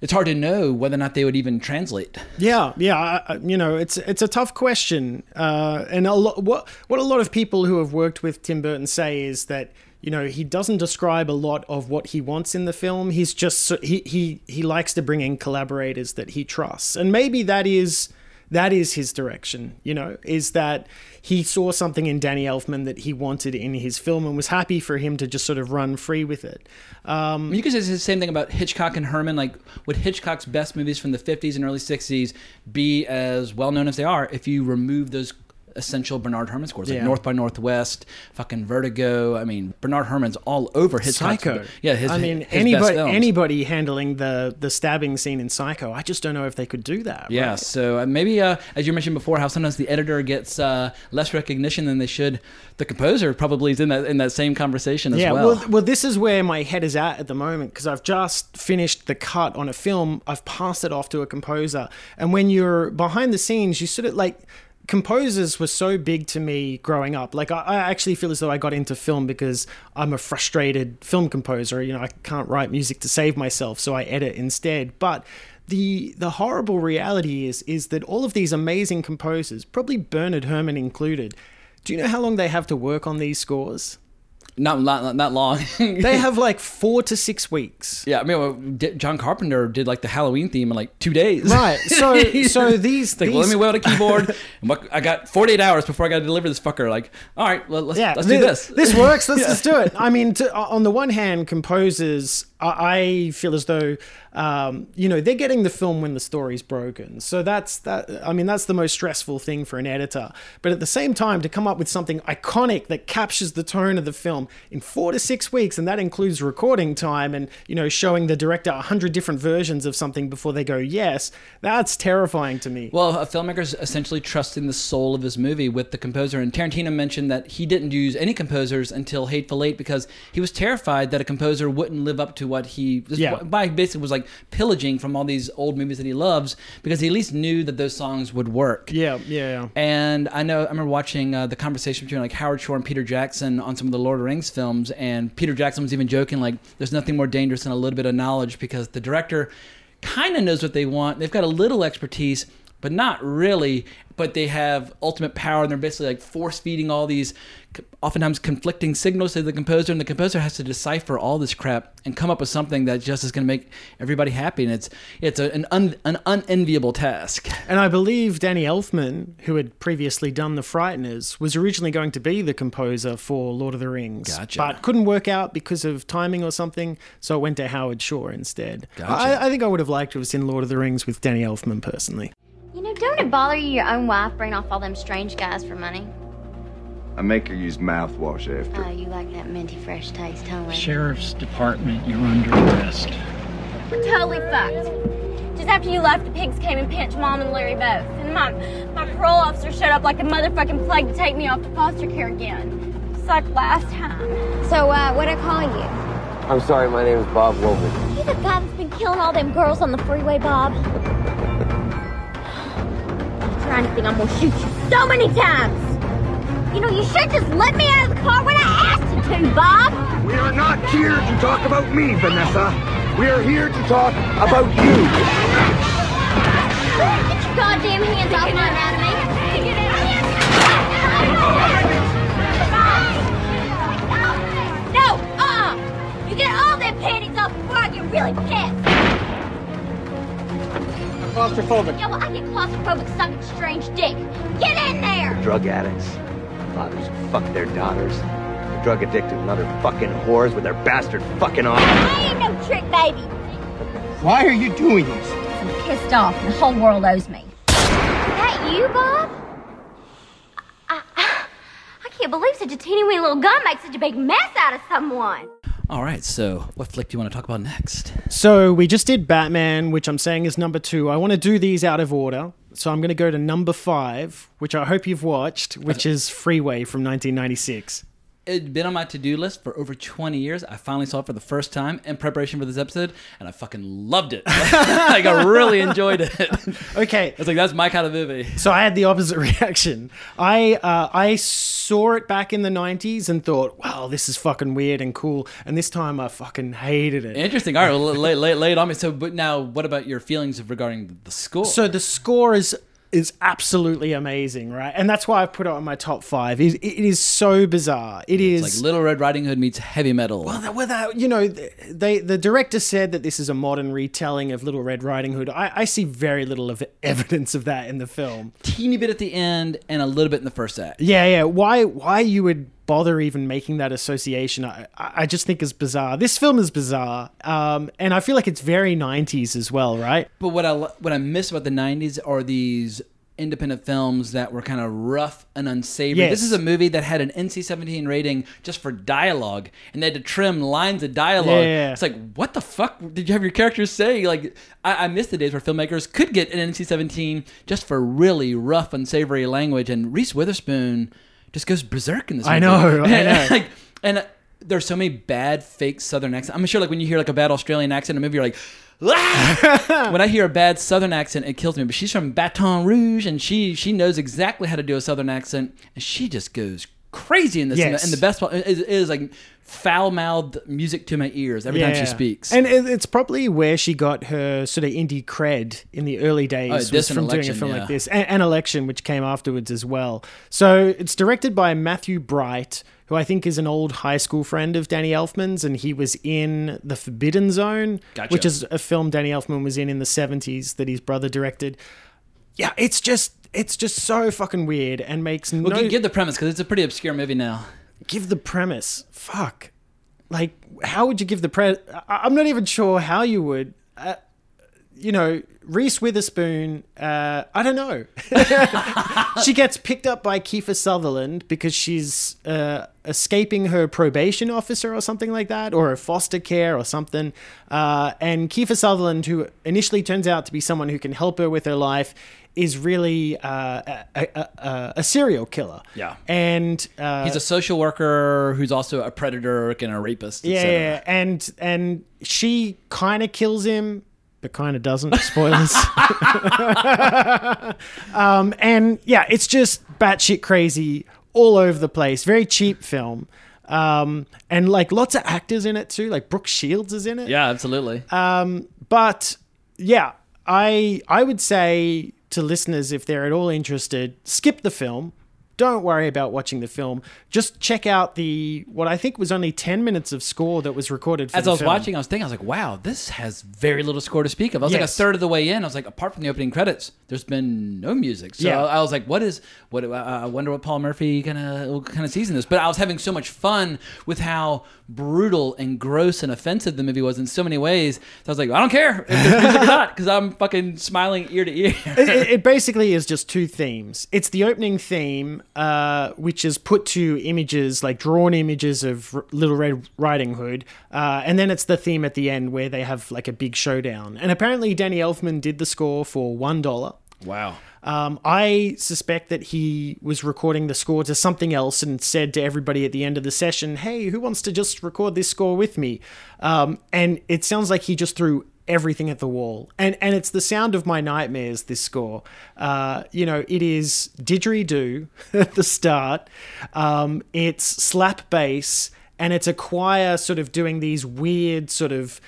It's hard to know whether or not they would even translate. Yeah, yeah. I- You know, it's it's a tough question, uh, and a lot. What what a lot of people who have worked with Tim Burton say is that you know he doesn't describe a lot of what he wants in the film. He's just he he he likes to bring in collaborators that he trusts, and maybe that is that is his direction. You know, is that he saw something in Danny Elfman that he wanted in his film and was happy for him to just sort of run free with it. Um, You could say the same thing about Hitchcock and Herrmann. Like, would Hitchcock's best movies from the 50s and early 60s be as well known as they are if you remove those essential Bernard Herrmann scores, like Yeah. North by Northwest, fucking Vertigo? I mean, Bernard Herrmann's all over Hitchcock's. Psycho. Yeah, his, I mean, his anybody anybody handling the the stabbing scene in Psycho, I just don't know if they could do that. Yeah, right? so uh, maybe, uh, as you mentioned before, how sometimes the editor gets uh, less recognition than they should. The composer probably is in that in that same conversation as Yeah, well. well, well, this is where my head is at at the moment because I've just finished the cut on a film. I've passed it off to a composer, and when you're behind the scenes, you sort of like composers were so big to me growing up. Like I, I actually feel as though I got into film because I'm a frustrated film composer. You know, I can't write music to save myself, so I edit instead. But the the horrible reality is is that all of these amazing composers, probably Bernard Herrmann included, do you know how long they have to work on these scores? Not, not not long. (laughs) They have like four to six weeks. Yeah, I mean, well, D- John Carpenter did like the Halloween theme in like two days. Right. So (laughs) so these, like, well, let me weld a keyboard. (laughs) I got 48 hours before I got to deliver this fucker. Like, all right, let's, yeah, let's thi- do this. This works. Let's just do it. I mean, to, on the one hand, composers, I, feel as though, um, you know, they're getting the film when the story's broken. So that's that. I mean, that's the most stressful thing for an editor. But at the same time, to come up with something iconic that captures the tone of the film in four to six weeks, and that includes recording time and you know showing the director a hundred different versions of something before they go yes, that's terrifying to me. Well, a filmmaker's essentially trusting the soul of his movie with the composer. And Tarantino mentioned that he didn't use any composers until Hateful Eight because he was terrified that a composer wouldn't live up to what he Yeah. by basically was like pillaging from all these old movies that he loves because he at least knew that those songs would work. yeah, yeah. And I know I remember watching uh, the conversation between like Howard Shore and Peter Jackson on some of the Lord of the Rings films, and Peter Jackson was even joking like, "There's nothing more dangerous than a little bit of knowledge," because the director kind of knows what they want. They've got a little expertise, but not really. But they have ultimate power, and they're basically like force feeding all these, oftentimes conflicting signals to the composer, and the composer has to decipher all this crap and come up with something that just is going to make everybody happy. And it's it's a, an un, an unenviable task. And I believe Danny Elfman, who had previously done The Frighteners, was originally going to be the composer for Lord of the Rings, Gotcha. but couldn't work out because of timing or something, so it went to Howard Shore instead. Gotcha. I, I think I would have liked to have seen Lord of the Rings with Danny Elfman personally. You it bother you your own wife bringing off all them strange guys for money? I make her use mouthwash after. Oh, you like that minty fresh taste, huh, Lady? Sheriff's Department, you're under arrest. We're totally fucked. Just after you left, the pigs came and pinched Mom and Larry both. And my, my parole officer showed up like a motherfucking plague to take me off to foster care again. Just like last time. So, uh, what'd I call you? I'm sorry, my name is Bob Wogan. You the guy that's been killing all them girls on the freeway, Bob? Try anything, I'm gonna shoot you so many times! You know, you should just let me out of the car when I asked you to, Bob! We are not here to talk about me, Vanessa. We are here to talk about you. Get your goddamn hands off my anatomy! No! Uh-uh! You get all them panties off before I get really pissed! Claustrophobic. Yeah, well, I get claustrophobic sucking strange dick. Get in there! Drug addicts, fathers who fuck their daughters, drug addicted and other fucking whores with their bastard fucking arms. I ain't no trick baby! Why are you doing this? I'm pissed off and the whole world owes me. Is that you, Bob? I, I, I can't believe such a teeny weeny little gun makes such a big mess out of someone. All right, so what flick do you want to talk about next? So we just did Batman, which I'm saying is number two. I want to do these out of order. So I'm going to go to number five, which I hope you've watched, which uh, is Freeway from 1996. It'd been on my to-do list for over 20 years. I finally saw it for the first time in preparation for this episode, and I fucking loved it. (laughs) like I really enjoyed it. Okay, It's like that's my kind of movie. so I had the opposite (laughs) reaction. I uh, I saw it back in the 90s and thought, wow, this is fucking weird and cool. And this time I fucking hated it. Interesting. All right, well, lay, lay, lay it on me. So, but now, what about your feelings regarding the score? So the score is is absolutely amazing, right? And that's why I put it on my top five. It, it is so bizarre. It is it's like Little Red Riding Hood meets heavy metal. Well, without you know, they the director said that this is a modern retelling of Little Red Riding Hood. I, I see very little of (laughs) evidence of that in the film. teeny bit at the end and a little bit in the first act. Yeah, yeah. Why why you would bother even making that association? I I just think is bizarre. This film is bizarre, um, and I feel like it's very '90s as well, right? But what I what I miss about the '90s are these independent films that were kind of rough and unsavory. Yes. This is a movie that had an NC-17 rating just for dialogue, and they had to trim lines of dialogue. Yeah. It's like, what the fuck did you have your characters say? Like, I, I miss the days where filmmakers could get an NC-17 just for really rough, unsavory language, and Reese Witherspoon just goes berserk in this. Movie. I know, I know. (laughs) like, and uh, there's so many bad fake Southern accents. I'm sure, like when you hear like a bad Australian accent in a movie, you're like. "Ah!" (laughs) when I hear a bad Southern accent, it kills me. But she's from Baton Rouge, and she she knows exactly how to do a Southern accent, and she just goes crazy in this. And, the, and the best part is, is like foul mouthed music to my ears every time she speaks. And it's probably where she got her sort of indie cred in the early days Oh, was this and from doing a film yeah. like this. And, and Election, which came afterwards as well. So it's directed by Matthew Bright, who I think is an old high school friend of Danny Elfman's, and he was in The Forbidden Zone, Gotcha. which is a film Danny Elfman was in in the 70s that his brother directed. Yeah, it's just it's just so fucking weird and makes well, no gi- give the premise because it's a pretty obscure movie now. give the premise. Fuck. Like, how would you give the pre? I- I'm not even sure how you would. Uh, you know, Reese Witherspoon. Uh, I don't know. (laughs) she gets picked up by Kiefer Sutherland because she's uh, escaping her probation officer or something like that, or a foster care or something. Uh, and Kiefer Sutherland, who initially turns out to be someone who can help her with her life, is really uh, a, a, a, a serial killer. Yeah. and uh, He's a social worker who's also a predator and a rapist. yeah, yeah, and and she kind of kills him, but kind of doesn't. Spoilers. (laughs) um, and yeah, it's just batshit crazy all over the place. Very cheap film. Um, and like lots of actors in it too. Like Brooke Shields is in it. Yeah, absolutely. But yeah, I I would say to listeners if they're at all interested, skip the film. Don't worry about watching the film. Just check out the what I think was only ten minutes of score that was recorded. For As I was film. watching, I was thinking, I was like, wow, this has very little score to speak of. I was like a third of the way in. I was like, apart from the opening credits, there's been no music. So Yeah. I was like, what is, what, uh, I wonder what Paul Murphy kind of kind of sees in this. But I was having so much fun with how brutal and gross and offensive the movie was in so many ways. So I was like, I don't care if there's music or not because I'm fucking smiling ear to ear. it, it- it basically is just two themes. It's the opening theme, uh, which is put to images like drawn images of R- Little Red Riding Hood, uh, and then it's the theme at the end where they have like a big showdown. And apparently, Danny Elfman did the score for one dollar. wow. Um, I suspect that he was recording the score to something else and said to everybody at the end of the session, "Hey, who wants to just record this score with me?" Um, and it sounds like he just threw everything at the wall, and and it's the sound of my nightmares. This score, uh, you know, it is didgeridoo (laughs) at the start. Um, it's slap bass, and it's a choir sort of doing these weird sort of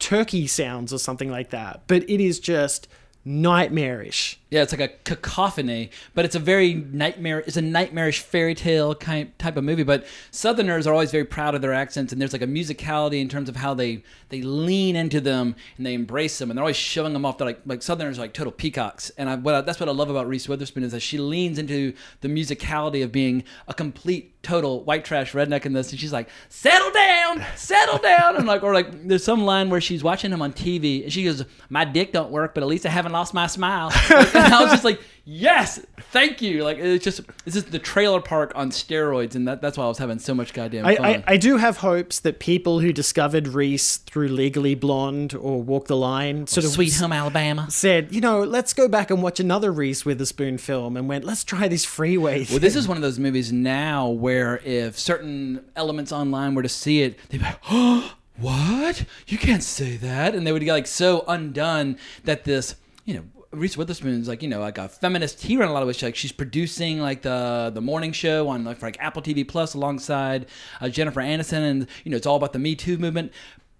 turkey sounds or something like that. But it is just nightmarish. Yeah, it's like a cacophony, but it's a very nightmare. It's a nightmarish fairy tale kind type of movie. But Southerners are always very proud of their accents, and there's like a musicality in terms of how they they lean into them and they embrace them, and they're always showing them off. They're like like Southerners are like total peacocks, and I, what I, that's what I love about Reese Witherspoon is that she leans into the musicality of being a complete total white trash redneck in this, and she's like, "Settle down, settle down," and like or like there's some line where she's watching him on TV, and she goes, "My dick don't work, but at least I haven't lost my smile." (laughs) and I was just like, "Yes, thank you!" Like it's just it's just the trailer park on steroids, and that, that's why I was having so much goddamn I, fun. I, I do have hopes that people who discovered Reese through Legally Blonde or Walk the Line sort of Sweet Home Alabama. said, you know, let's go back and watch another Reese Witherspoon film and went, let's try this freeway. Well, this is one of those movies now where if certain elements online were to see it, they'd be like, oh, what? You can't say that. And they would get like so undone that this, you know, Reese Witherspoon's like, you know, like a feminist hero in a lot of ways. Like she's producing like the the morning show on like, for like Apple TV Plus alongside uh, Jennifer Aniston, and you know, it's all about the Me Too movement.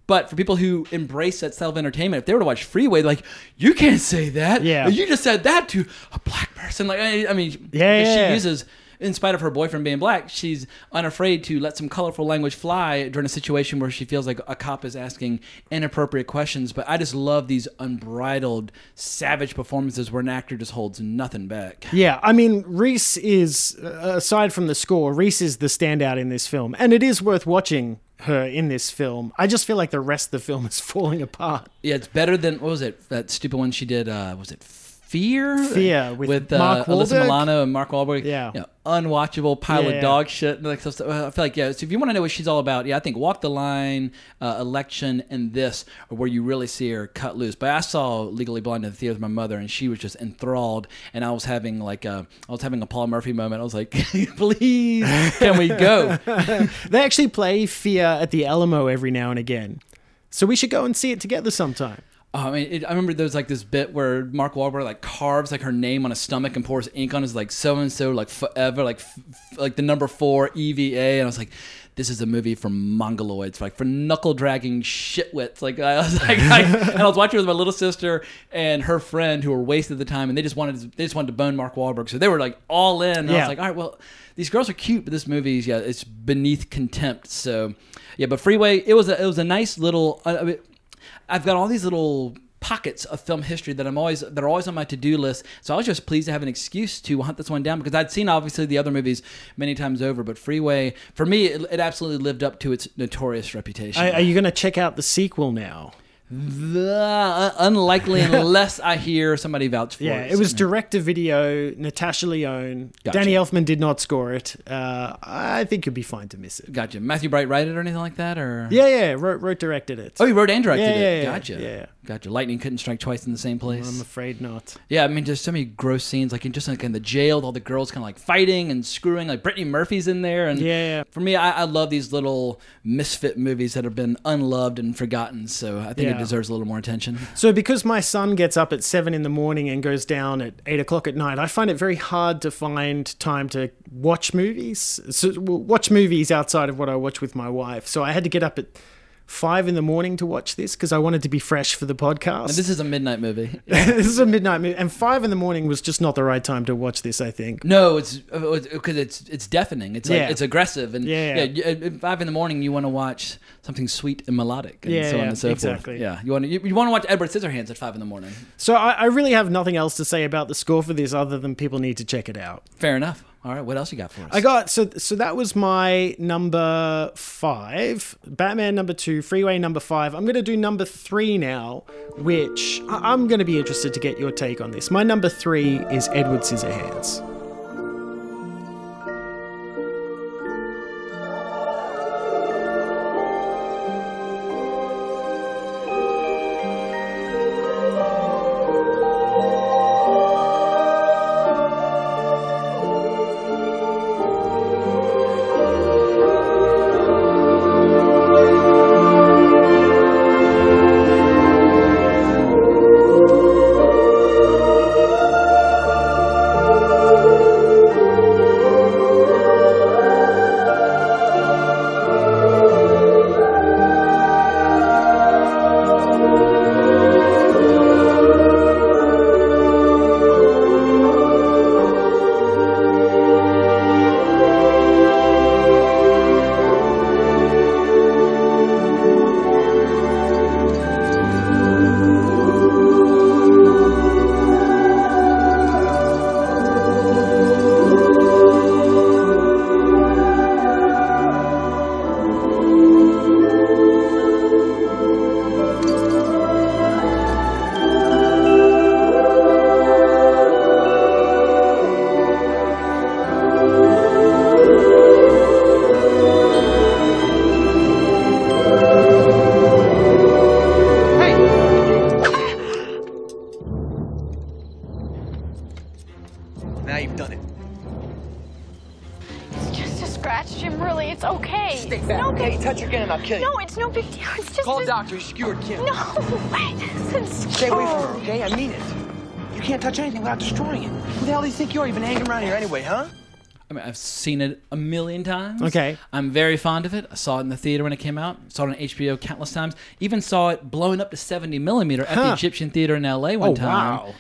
But for people who embrace that style of entertainment, if they were to watch Freeway, like, you can't say that. Yeah. You just said that to a black person. Like, I, I mean, Yeah, yeah. she uses in spite of her boyfriend being black, she's unafraid to let some colorful language fly during a situation where she feels like a cop is asking inappropriate questions. But I just love these unbridled, savage performances where an actor just holds nothing back. yeah, I mean, Reese is, uh, aside from the score, Reese is the standout in this film. And it is worth watching her in this film. I just feel like the rest of the film is (laughs) falling apart. Yeah, it's better than what was it? That stupid one she did. Uh, was it Fear? Fear with uh, Mark Alyssa Milano and Mark Wahlberg. Yeah. You know, unwatchable pile Yeah. of dog shit. and Like stuff. I feel like yeah. So if you want to know what she's all about, yeah, I think Walk the Line, uh, Election, and this are where you really see her cut loose. But I saw Legally Blonde in the theater with my mother, and she was just enthralled. And I was having like a, I was having a Paul Murphy moment. I was like, (laughs) please, can we go? (laughs) They actually play Fear at the Alamo every now and again. So we should go and see it together sometime. Oh, I mean, it, I remember there was like this bit where Mark Wahlberg like carves like her name on his stomach and pours ink on his like so and so like forever like f- like the number four EVA, and I was like, this is a movie for mongoloids, like for knuckle dragging shitwits. Like I was like, I, (laughs) and I was watching with my little sister and her friend who were wasted at the time, and they just wanted to, they just wanted to bone Mark Wahlberg, so they were like all in. And I was like, all right, well, these girls are cute, but this movie is yeah, it's beneath contempt. So yeah, but Freeway, it was a, it was a nice little. Uh, I mean, I've got all these little pockets of film history that I'm always that are always on my to-do list. So I was just pleased to have an excuse to hunt this one down because I'd seen obviously the other movies many times over, but Freeway for me it, it absolutely lived up to its notorious reputation. Are, are you going to check out the sequel now? The- uh, unlikely unless I hear somebody vouch for Yeah, it. Yeah, it was direct to video. Natasha Lyonne. Gotcha. Danny Elfman did not score it. Uh, I think you'd be fine to miss it. Gotcha. Matthew Bright write it or anything like that, or Yeah, yeah. Wrote, wrote directed it. Oh, you wrote and directed Yeah, it. yeah, yeah, gotcha. yeah. Gotcha. Lightning couldn't strike twice in the same place. I'm afraid not. Yeah, I mean, there's so many gross scenes, like in just like in the jail, with all the girls kind of like fighting and screwing. Like Brittany Murphy's in there, and Yeah. for me, I, I love these little misfit movies that have been unloved and forgotten. So I think it. Deserves a little more attention. So, because my son gets up at seven in the morning and goes down at eight o'clock at night, I find it very hard to find time to watch movies. So, watch movies outside of what I watch with my wife. So, I had to get up at five in the morning to watch this because I wanted to be fresh for the podcast. And this is a midnight movie. (laughs) this is a midnight movie, and five in the morning was just not the right time to watch this. I think. No, it's uh, because it's it's deafening. It's like Yeah. it's aggressive, and Yeah. yeah, at- at uh, five in the morning you want to watch something sweet and melodic, and Yeah, so on and so exactly. forth. Yeah, you want to you, you want to watch Edward Scissorhands at five in the morning. So I, I really have nothing else to say about the score for this other than people need to check it out. Fair enough. All right, what else you got for us? I got so so that was my number five, Batman number two, Freeway number five. I'm gonna do number three now, which I- I'm gonna be interested to get your take on this. My number three is Edward Scissorhands. Hanging anyway, huh? I mean, I've seen it a million times. Okay. I'm very fond of it. I saw it in the theater when it came out. Saw it on HBO countless times. Even saw it blown up to 70 millimeter at the Huh. Egyptian Theater in LA one Oh, time. wow.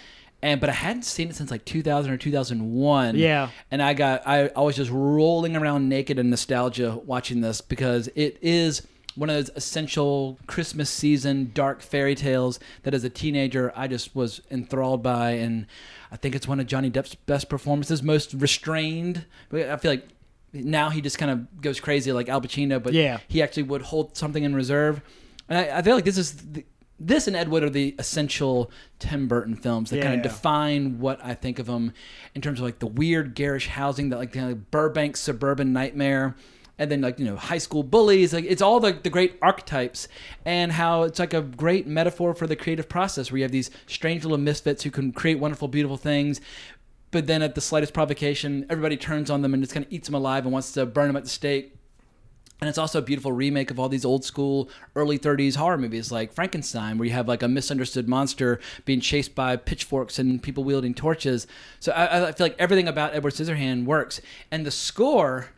And but I hadn't seen it since like 2000 or 2001. Yeah. And I got I, I was just rolling around naked in nostalgia watching this because it is one of those essential Christmas season dark fairy tales that as a teenager I just was enthralled by and I think it's one of Johnny Depp's best performances, most restrained. But I feel like now he just kind of goes crazy like Al Pacino, but Yeah. he actually would hold something in reserve. And I, I feel like this is the, this and Ed Wood are the essential Tim Burton films that kind Yeah. of define what I think of them in terms of like the weird garish housing that like kind of Burbank suburban nightmare. And then like you know high school bullies, like it's all the, the great archetypes, and how it's like a great metaphor for the creative process where you have these strange little misfits who can create wonderful, beautiful things, but then at the slightest provocation, everybody turns on them and just kind of eats them alive and wants to burn them at the stake. And it's also a beautiful remake of all these old school early 30s horror movies like Frankenstein, where you have like a misunderstood monster being chased by pitchforks and people wielding torches. So I, I feel like everything about Edward Scissorhand works. And the score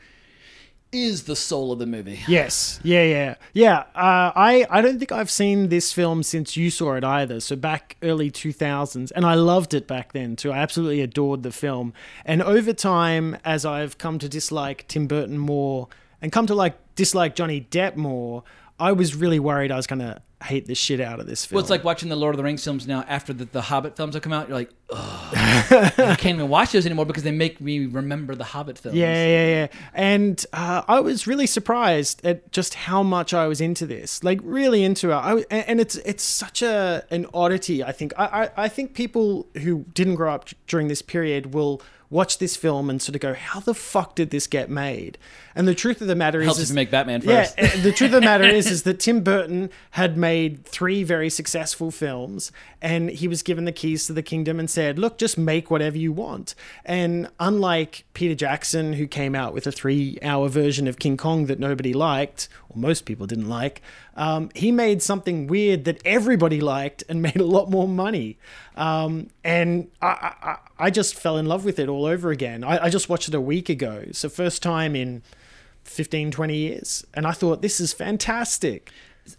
is the soul of the movie. (laughs) Yes, yeah, yeah, yeah. Uh, I I don't think I've seen this film since you saw it either. So back early two thousands, and I loved it back then too. I absolutely adored the film. And over time, as I've come to dislike Tim Burton more, and come to like dislike Johnny Depp more, I was really worried I was gonna hate the shit out of this film. Well, it's like watching the Lord of the Rings films now after the, the Hobbit films have come out. You're like, ugh. (laughs) I can't even watch those anymore because they make me remember the Hobbit films. Yeah, yeah, yeah. And uh, I was really surprised at just how much I was into this, like really into it. I, and it's it's such a an oddity. I think I, I I think people who didn't grow up during this period will watch this film and sort of go, "How the fuck did this get made?" And the truth of the matter Helps is, is make Batman first. uh, the truth of the matter (laughs) is, is that Tim Burton had made three very successful films, and he was given the keys to the kingdom and said, "Look, just make whatever you want." And unlike Peter Jackson, who came out with a three-hour version of King Kong that nobody liked, or most people didn't like, um, he made something weird that everybody liked and (laughs) made a lot more money. Um, and I, I, I just fell in love with it all over again. I, I just watched it a week ago. The first time in 15, 20 years. And I thought, this is fantastic.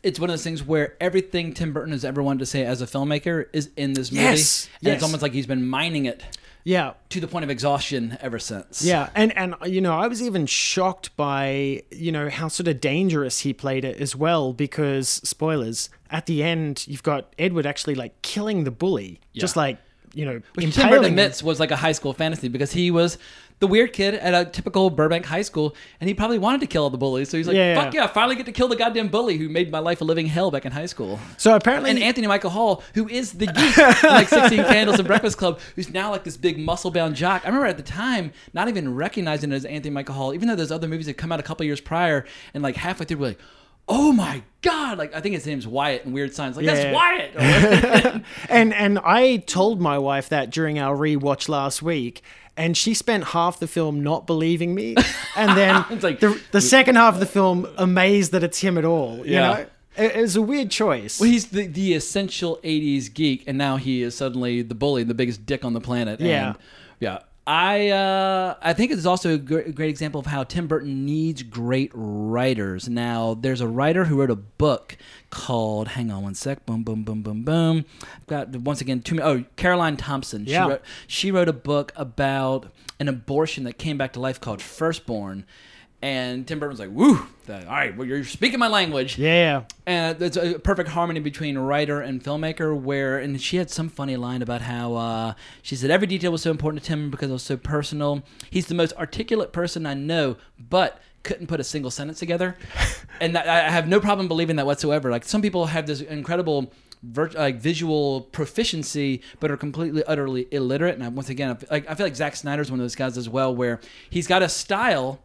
it's one of those things where everything Tim Burton has ever wanted to say as a filmmaker is in this movie. Yes, And it's almost like he's been mining it Yeah. to the point of exhaustion ever since. Yeah, and and you know, I was even shocked by you know how sort of dangerous he played it as well because spoilers at the end you've got Edward actually like killing the bully, just like you know Which Tim admits was like a high school fantasy because he was the weird kid at a typical Burbank high school, and he probably wanted to kill all the bullies. So he's like, Yeah, "Fuck yeah. yeah, I finally get to kill the goddamn bully who made my life a living hell back in high school." So apparently, And Anthony Michael Hall, who is the (laughs) geek, in, like Sixteen Candles and Breakfast Club, who's now like this big muscle-bound jock. I remember at the time not even recognizing it as Anthony Michael Hall, even though those other movies had come out a couple years prior, and like halfway through, we're like. Oh my God! Like I think his name's Wyatt in Weird Science. Like Yeah. that's Wyatt. (laughs) (laughs) and and I told my wife that during our rewatch last week, and she spent half the film not believing me, and then (laughs) like- the, the second half of the film amazed that it's him at all. You know, it, it was a weird choice. Well, he's the, the essential 80s geek, and now he is suddenly the bully, the biggest dick on the planet. Yeah. And, yeah. I uh, I think it's also a great example of how Tim Burton needs great writers. Now, there's a writer who wrote a book called Hang on one sec, boom, boom, boom, boom, boom. I've got once again two. Oh, Caroline Thompson. Yeah. She wrote, she wrote a book about an abortion that came back to life called Firstborn. And Tim Burton's like, woo, all right, well, you're speaking my language. yeah, And it's a perfect harmony between writer and filmmaker. Where and she had some funny line about how uh, she said every detail was so important to Tim because it was so personal. He's the most articulate person I know, but couldn't put a single sentence together. (laughs) and that, I have no problem believing that whatsoever. Like some people have this incredible. Like visual proficiency, but are completely utterly illiterate. And I, once again, I like, I feel like Zack Snyder's one of those guys as well, where he's got a style,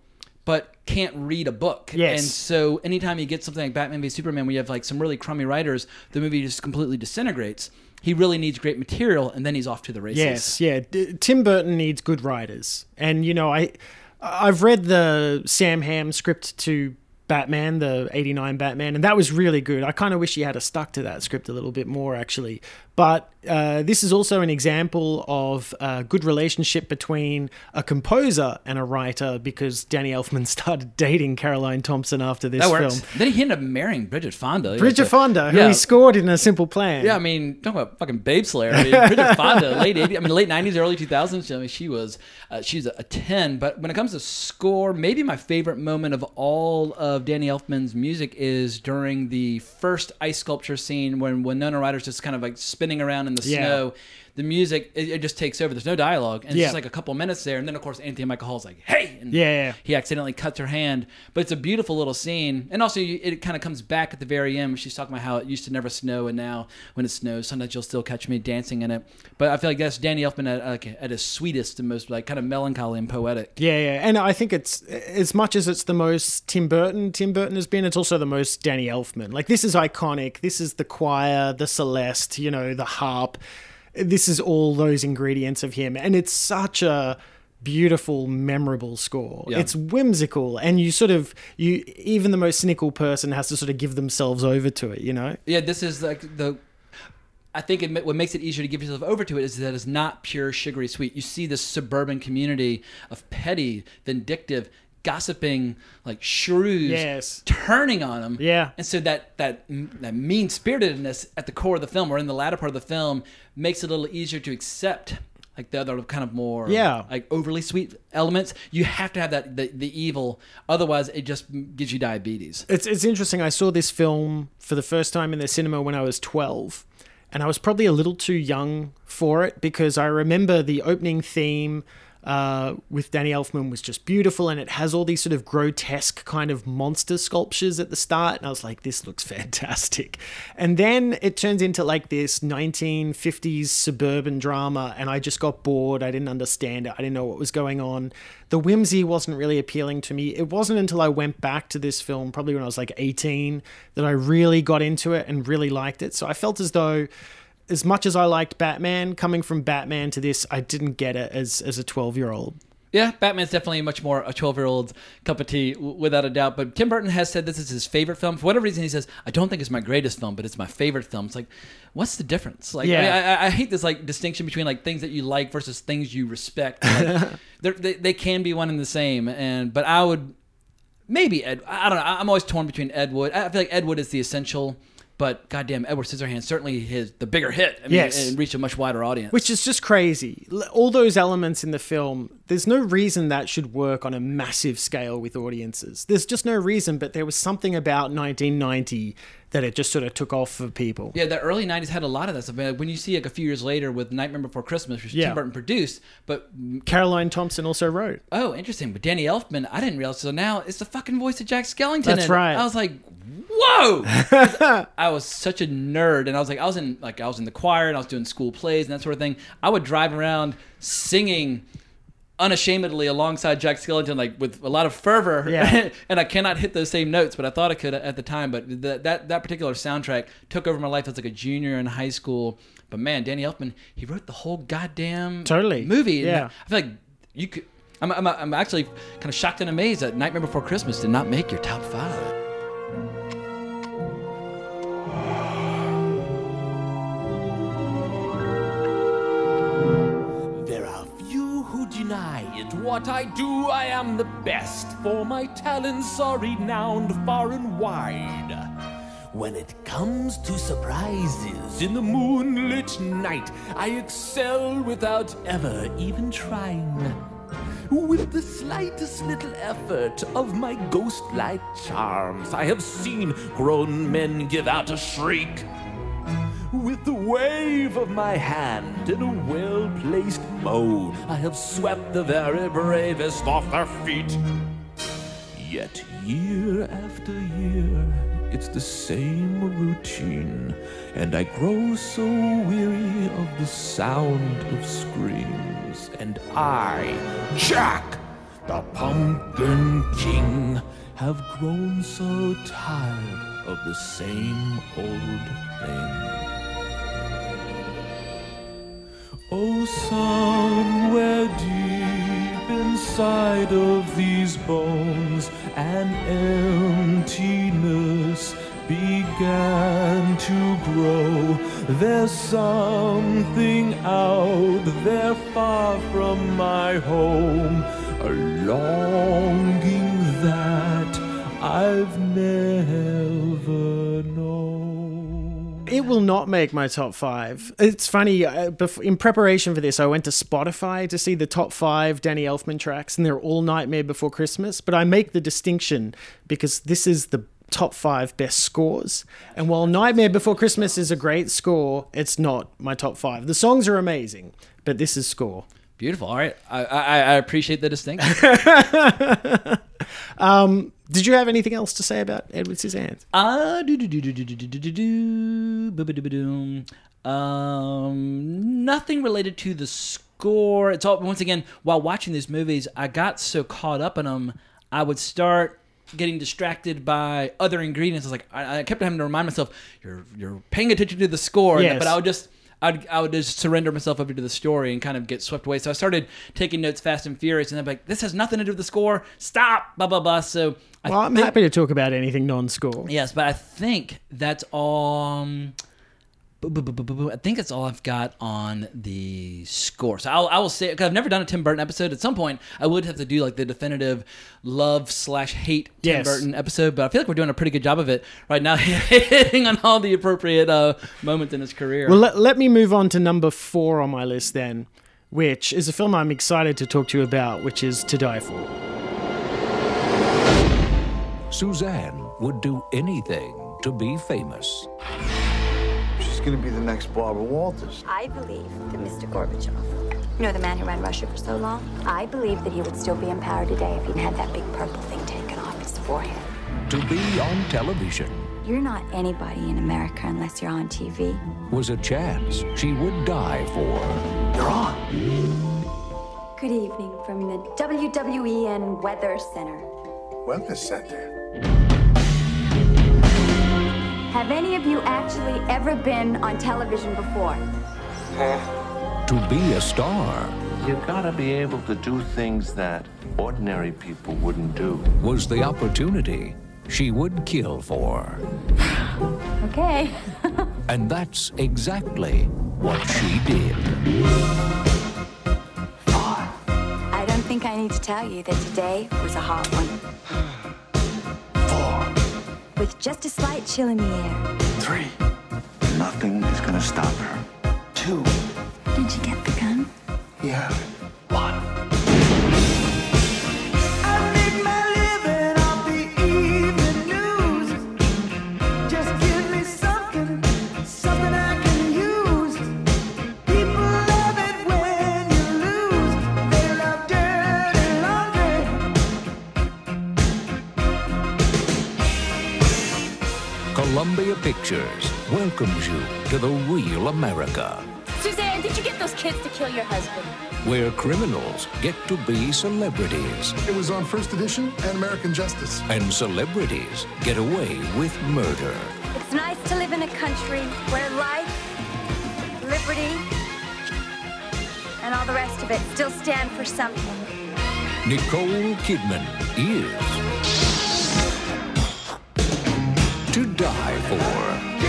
but can't read a book. Yes. And so anytime you get something like Batman v Superman, where you have like some really crummy writers, the movie just completely disintegrates. He really needs great material, and then he's off to the races. Yes, yeah. D- Tim Burton needs good writers, and you know, I I've read the Sam Hamm script to Batman, the '89 Batman, and that was really good. I kind of wish he had a stuck to that script a little bit more, actually. But uh, this is also an example of a good relationship between a composer and a writer because Danny Elfman (laughs) started dating Caroline Thompson after this That works. film. Then he ended up marrying Bridget Fonda. Bridget Fonda, who yeah. he scored in A Simple Plan. Yeah, I mean, talk about fucking Babe Slayer. I mean, Bridget (laughs) Fonda, late 80s, I mean, late 90s, early 2000s. I mean, she was, uh, she's a, a 10. But when it comes to score, maybe my favorite moment of all of Danny Elfman's music is during the first ice sculpture scene when Winona Ryder's just kind of like spinning around in the Yeah. snow. The music, it, it just takes over. There's no dialogue. And it's Yeah. just like a couple minutes there. And then, of course, Anthony Michael Hall's like, hey! And Yeah, yeah. he accidentally cuts her hand. But it's a beautiful little scene. And also, you- it kind of comes back at the very end. She's talking about how it used to never snow, and now when it snows, sometimes you'll still catch me dancing in it. But I feel like that's Danny Elfman at, like, at his sweetest and most like kind of melancholy and poetic. Yeah, yeah, and I think it's as much as it's the most Tim Burton. Tim Burton has been. It's also the most Danny Elfman. Like this is iconic. This is the choir, the Celeste, you know, the harp. This is all those ingredients of him, and it's such a beautiful, memorable score. Yeah. It's whimsical, and you sort of you even the most cynical person has to sort of give themselves over to it. You know. Yeah, this is like the. I think it, what makes it easier to give yourself over to it is that it's not pure sugary sweet. You see this suburban community of petty, vindictive, gossiping, like shrews, Yes. turning on him. Yeah. and so that that that mean spiritedness at the core of the film, or in the latter part of the film, makes it a little easier to accept. Like the other kind of more Yeah. like overly sweet elements, you have to have that the, the evil. Otherwise, it just gives you diabetes. It's it's interesting. I saw this film for the first time in the cinema when I was 12, and I was probably a little too young for it because I remember the opening theme uh, with Danny Elfman was just beautiful, and it has all these sort of grotesque kind of monster sculptures at the start, and I was like, this looks (laughs) fantastic. And then it turns into like this 1950s suburban drama, and I just got bored. I didn't understand it. I didn't know what was going on. The whimsy wasn't really appealing to me. It wasn't until I went back to this film, probably when I was like 18, that I really got into it and really liked it. So I felt as though as much as I liked Batman, coming from Batman to this, I didn't get it as as a 12 year old. Yeah, Batman's definitely much more a 12 year old's cup of tea, w- without a doubt. But Tim Burton has said this is his favorite film. For whatever reason, he says, I don't think it's my greatest film, but it's my favorite film. It's like, what's the difference? Like, I, mean, I, I- hate this like distinction between like things that you like versus things you respect. Like, (laughs) they, they can be one and the same. And But I would maybe Ed. I don't know. I'm always torn between Ed Wood. I feel like Ed Wood is the essential, but goddamn, Edward Scissorhands certainly his the bigger hit. I mean, Yes. and reached a much wider audience. Which is just crazy. All those elements in the film, there's no reason that should work on a massive scale with audiences. There's just no reason, but there was something about 1990 that it just sort of took off for people. Yeah, the early '90s had a lot of that stuff. When you see like a few years later with Nightmare Before Christmas, which Yeah. Tim Burton produced, but Caroline Thompson also wrote. oh, interesting. But Danny Elfman, I didn't realize. So now it's the fucking voice of Jack Skellington. That's right. I was like, whoa! (laughs) I was such a nerd, and I was like, I was in like I was in the choir, and I was doing school plays and that sort of thing. I would drive around singing. Unashamedly alongside Jack Skellington, like with a lot of fervor, Yeah. (laughs) and I cannot hit those same notes, but I thought I could at the time. But that that that particular soundtrack took over my life as like a junior in high school. But man, Danny Elfman, he wrote the whole goddamn Totally. movie. Yeah. I feel like you could. I'm, I'm, I'm actually kind of shocked and amazed that Nightmare Before Christmas did not make your top five. It. What I do, I am the best, for my talents are renowned far and wide. When it comes to surprises in the moonlit night, I excel without ever even trying. With the slightest little effort of my ghost-like charms, I have seen grown men give out a shriek. With the wave of my hand in a well placed moan, I have swept the very bravest off their feet. Yet, year after year, it's the same routine, and I grow so weary of the sound of screams. And I, Jack, the Pumpkin King, have grown so tired of the same old thing. Oh, somewhere deep inside of these bones, an emptiness began to grow. There's something out there far from my home, a longing that I've never. It will not make my top five. It's funny. Uh, in preparation for this, I went to Spotify to see the top five Danny Elfman tracks, and they're all Nightmare Before Christmas. But I make the distinction because this is the top five best scores. And while Nightmare Before Christmas is a great score, it's not my top five. The songs are amazing, but this is score. Beautiful. All right, I I, I appreciate the distinction. (laughs) um, did you have anything else to say about Edward Scissorhands? Do do do do do do do do do do ba ba do ba doom. Um, nothing related to the score. It's all once again while watching these movies, I got so caught up in them, I would start getting distracted by other ingredients. I was like, I, I kept having to remind myself, you're you're paying attention to the score, Yes. but I would just. I'd, I would just surrender myself over to the story and kind of get swept away. So I started taking notes fast and furious, and I'm like, "This has nothing to do with the score. Stop!" Blah blah blah. So I Well, I'm think- happy to talk about anything non-score. Yes, but I think that's all. um, I think that's all I've got on the score. So I'll, I will say because I've never done a Tim Burton episode. At some point, I would have to do like the definitive love slash hate Tim Yes. Burton episode. But I feel like we're doing a pretty good job of it right now, (laughs) hitting on all the appropriate uh, moments in his career. Well, let, let me move on to number four on my list then, which is a film I'm excited to talk to you about, which is To Die For. Suzanne would do anything to be famous. She's gonna be the next Barbara Walters. I believe that Mr. Gorbachev, you know, the man who ran Russia for so long, I believe that he would still be in power today if he'd had that big purple thing taken off his forehead. To be on television You're not anybody in America unless you're on TV. was a chance she would die for. You're on. Good evening from the WWEN Weather Center. Weather Center. Have any of you actually ever been on television before? To be a star You gotta be able to do things that ordinary people wouldn't do. was the opportunity she would kill for. (sighs) Okay. (laughs) And that's exactly what she did. I don't think I need to tell you that today was a hot one. (sighs) (sighs) with just a slight chill in the air. Three. Nothing is gonna stop her. Welcomes you to the real America, Suzanne, did you get those kids to kill your husband? where criminals get to be celebrities It was on First Edition and American Justice. and celebrities get away with murder. It's nice to live in a country where life, liberty, and all the rest of it still stand for something. Nicole Kidman is to die for.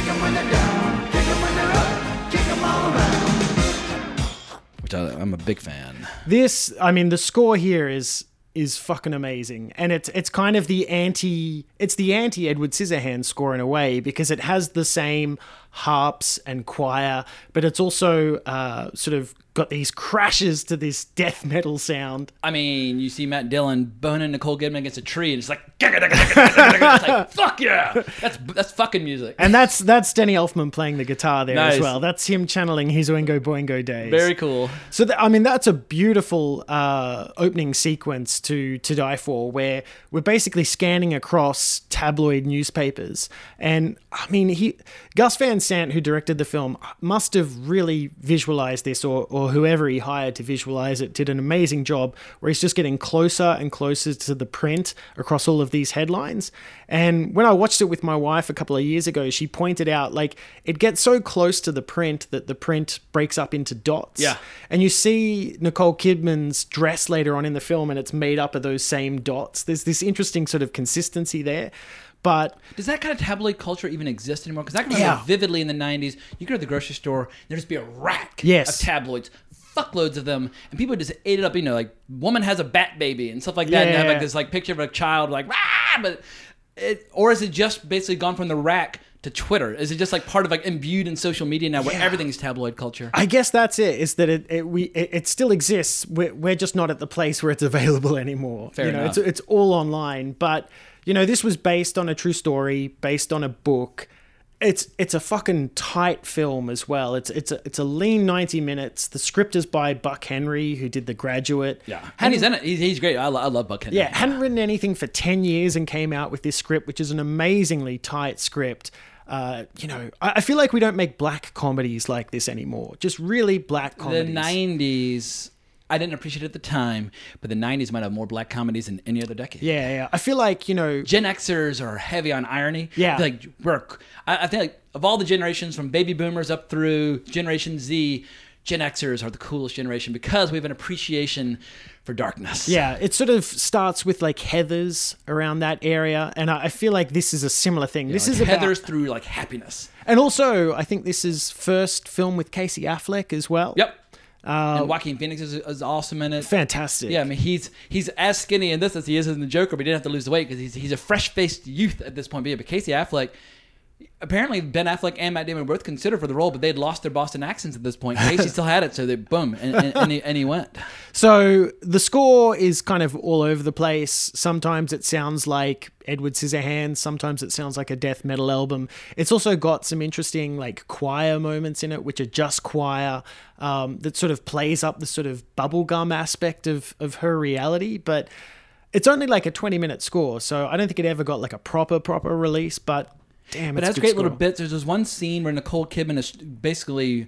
Which I, I'm a big fan. This, I mean, the score here is is fucking amazing, and it's it's kind of the anti it's the anti Edward Scissorhands score in a way because it has the same harps and choir, but it's also uh, sort of got these crashes to this death metal sound. I mean, you see Matt Dillon boning Nicole Kidman against a tree, and it's like, it's like fuck yeah, that's that's fucking music. And that's that's Danny Elfman playing the guitar there Nice. as well. That's him channeling his Oingo Boingo days. Very cool. So th- I mean, that's a beautiful uh, opening sequence to to die for, where we're basically scanning across tabloid newspapers, and I mean, he Gus Van Sant, who directed the film, must have really visualized this, or or whoever he hired to visualize it, did an amazing job, where he's just getting closer and closer to the print across all of these headlines. And when I watched it with my wife a couple of years ago, she pointed out like it gets so close to the print that the print breaks up into dots. Yeah. And you see Nicole Kidman's dress later on in the film, and it's made up of those same dots. There's this interesting sort of consistency there. But Does that kind of tabloid culture even exist anymore? Because I can remember Yeah. vividly in the '90s, you go to the grocery store, there'd just be a rack Yes. of tabloids, fuckloads of them, and people just ate it up. You know, like woman has a bat baby and stuff like that, and have Yeah. like this like picture of a child, like ah, but it, or is it just basically gone from the rack to Twitter? Is it just like part of like imbued in social media now, where Yeah. everything's tabloid culture? I guess that's it. Is that it? it we it, it still exists. We're, we're just not at the place where it's available (laughs) anymore. Fair you know, enough. it's it's all online. But you know, this was based on a true story, based on a book. It's it's a fucking tight film as well. It's it's a it's a lean ninety minutes. The script is by Buck Henry, who did The Graduate. Yeah, and he's in it. He's, he's great. I, lo- I love Buck Henry. Yeah, hadn't written anything for 10 years and came out with this script, which is an amazingly tight script. Uh, you know, I, I feel like we don't make black comedies like this anymore. Just really black comedies. The '90s, I didn't appreciate it at the time, but the '90s might have more black comedies than any other decade. Yeah, yeah. I feel like, you know, Gen Xers are heavy on irony. Yeah. like we're, I, I think like of all the generations from baby boomers up through Generation Z, Gen Xers are the coolest generation because we have an appreciation for darkness. yeah, it sort of starts with like Heathers around that area. And I, I feel like this is a similar thing. this like is about, Heather's through like happiness. and also, I think this is first film with Casey Affleck as well. Yep. Uh, and Joaquin Phoenix is, is awesome in it. Fantastic. Yeah, I mean he's he's as skinny in this as he is in the Joker, but he didn't have to lose the weight because he's he's a fresh faced youth at this point. But yeah, but Casey Affleck. Apparently, Ben Affleck and Matt Damon were both considered for the role, but they'd lost their Boston accents at this point. Casey still had it, so they boom, and, and, and, he, and he went. (laughs) So the score is kind of all over the place. Sometimes it sounds like Edward Scissorhands. Sometimes it sounds like a death metal album. It's also got some interesting like choir moments in it, which are just choir um, that sort of plays up the sort of bubblegum aspect of of her reality. But it's only like a twenty minute score, so I don't think it ever got like a proper proper release. But damn, But it has great little bits. There's this one scene where Nicole Kidman is basically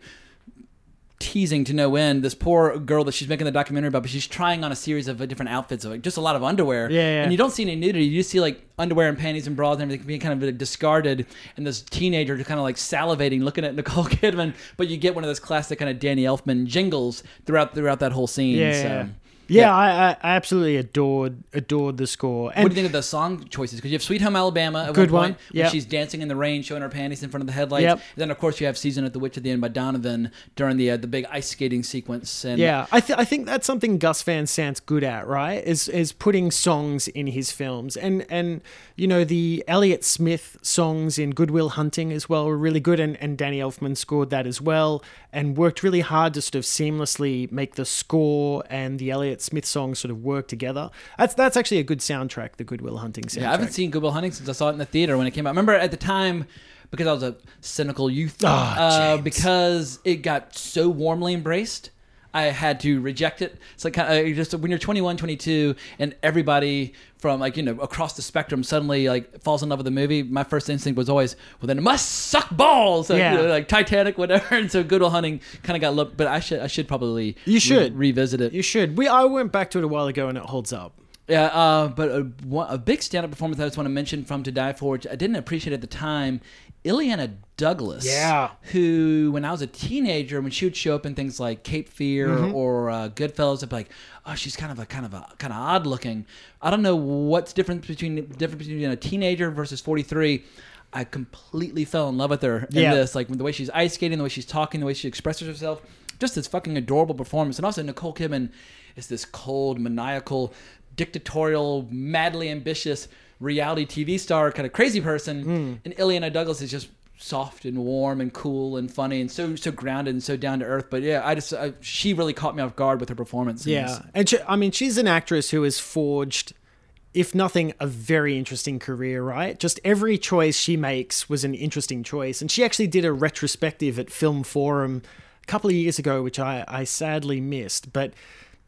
teasing to no end this poor girl that she's making the documentary about, but she's trying on a series of different outfits of like just a lot of underwear. Yeah, yeah. And you don't see any nudity. You just see like underwear and panties and bras and everything being kind of discarded, and this teenager just kind of like salivating, looking at (laughs) Nicole Kidman. But you get one of those classic kind of Danny Elfman jingles throughout throughout that whole scene. Yeah, so. yeah. Yeah, I, I I absolutely adored adored the score. And what do you think of the song choices? Because you have "Sweet Home Alabama" at Good one yep. she's dancing in the rain, showing her panties in front of the headlights. Yep. Then, of course, you have "Season at the Witch" at the end by Donovan during the uh, the big ice skating sequence. And Yeah, I, th- I think that's something Gus Van Sant's good at, right? Is is putting songs in his films, and and you know the Elliott Smith songs in Good Will Hunting as well were really good, and and Danny Elfman scored that as well, and worked really hard to sort of seamlessly make the score and the Elliott Smith songs sort of work together. That's that's actually a good soundtrack, the Good Will Hunting soundtrack. Yeah, I haven't seen Good Will Hunting since I saw it in the theater when it came out. I Remember at the time, because I was a cynical youth, Ah, uh, because it got so warmly embraced, I had to reject it. It's like kind of just when you're 21, 22, and everybody from like you know across the spectrum suddenly like falls in love with the movie. My first instinct was always, well, then it must suck balls, (laughs) like, Yeah. you know, like Titanic, (laughs) whatever. And so Good Will Hunting kind of got looked, but I should I should probably You should. re- revisit it. You should. We I went back to it a while ago, and it holds up. Yeah, uh, but a, a big stand-up performance I just want to mention from To Die For, which I didn't appreciate at the time, Illeana Douglas. Yeah. Who, when I was a teenager, when she would show up in things like Cape Fear Mhm. or uh, Goodfellas, I'd be like, oh, she's kind of a kind of a kind of odd looking. I don't know what's different between difference between a teenager versus forty three. I completely fell in love with her in Yeah. this, like the way she's ice skating, the way she's talking, the way she expresses herself. Just this fucking adorable performance, and also Nicole Kidman is this cold, maniacal, dictatorial, madly ambitious reality TV star, kind of crazy person, hmm. and Illeana Douglas is just soft and warm and cool and funny and so so grounded and so down to earth. But yeah, I just I, she really caught me off guard with her performance. Yeah, and she, I mean, she's an actress who has forged, if nothing, a very interesting career. Right, just every choice she makes was an interesting choice, and she actually did a retrospective at Film Forum a couple of years ago, which I, I sadly missed. But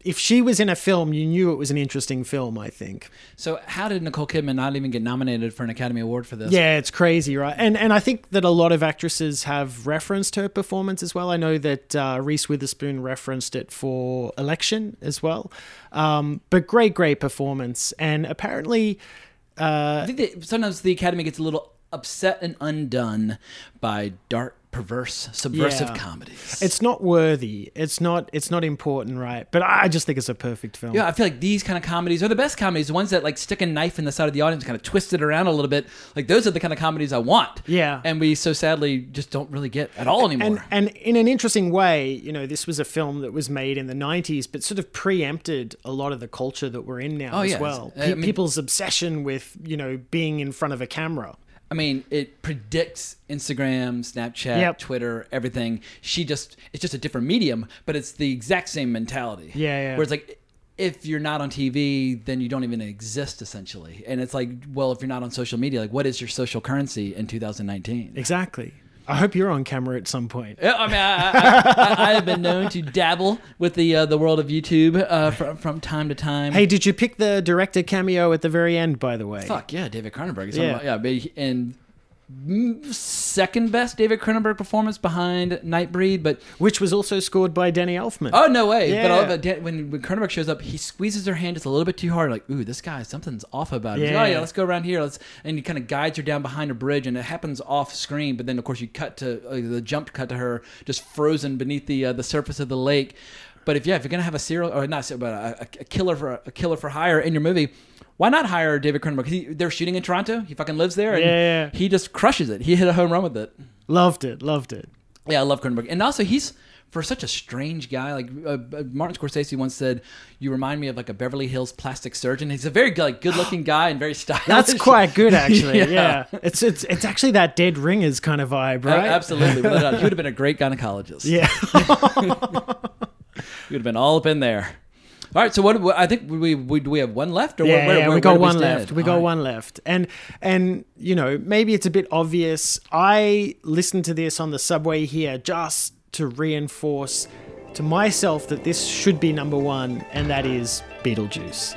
if she was in a film, you knew it was an interesting film. I think. So how did Nicole Kidman not even get nominated for an Academy Award for this? Yeah, it's crazy, right? And and I think that a lot of actresses have referenced her performance as well. I know that uh, Reese Witherspoon referenced it for Election as well. Um, but great, great performance, and apparently, uh, I think that sometimes the Academy gets a little upset and undone by dark, perverse, subversive yeah. comedies. It's not worthy. It's not. It's not important, right? But I just think it's a perfect film. Yeah, I feel like these kind of comedies are the best comedies. The ones that like stick a knife in the side of the audience, kind of twist it around a little bit. Like those are the kind of comedies I want. Yeah. and we so sadly just don't really get at all anymore. And, and in an interesting way, you know, this was a film that was made in the 90s, but sort of preempted a lot of the culture that we're in now Oh, as yes. well. I mean- people's obsession with, you know, being in front of a camera. I mean, it predicts Instagram, Snapchat, Yep. Twitter, everything. She just it's just a different medium, but it's the exact same mentality. Yeah, yeah. Where it's like if you're not on TV, then you don't even exist essentially. And it's like, well, if you're not on social media, like what is your social currency in 2019? Exactly. I hope you're on camera at some point. Yeah, I mean, I, I, I, I have been known to dabble with the uh, the world of YouTube uh, from from time to time. Hey, did you pick the director cameo at the very end, by the way? Fuck yeah, David Cronenberg. Is Yeah. yeah, yeah, and second best David Cronenberg performance behind Nightbreed, but Which was also scored by Danny Elfman. oh no way! But I Yeah. love it. Dan- when when Cronenberg shows up, he squeezes her hand just a little bit too hard. Like, ooh, this guy, something's off about him. He's like, oh Yeah. yeah, let's go around here. Let's and he kind of guides her down behind a bridge, and it happens off screen. But then of course you cut to uh, the jump cut to her just frozen beneath the uh, the surface of the lake. But if yeah, if you're gonna have a serial or not, but a, a killer for a killer for hire in your movie. Why not hire David Cronenberg? 'Cause he, they're shooting in Toronto. He fucking lives there, and Yeah. he just crushes it. He hit a home run with it. Loved it. Loved it. Yeah, I love Cronenberg, and also he's for such a strange guy. Like uh, uh, Martin Scorsese once said, "You remind me of like a Beverly Hills plastic surgeon." He's a very like good-looking (gasps) guy and very stylish. That's quite good, actually. (laughs) yeah. It's, it's it's actually that dead ringers kind of vibe, Uh, right? absolutely. Without. He would have been a great gynecologist. Yeah. (laughs) he would have been all up in there. All right, so what? I think we, we do we have one left, or yeah, where, yeah, where, we got where do one stand? left. We All got right. one left, and and you know maybe it's a bit obvious. I listened to this on the subway here just to reinforce to myself that this should be number one, and that is Beetlejuice.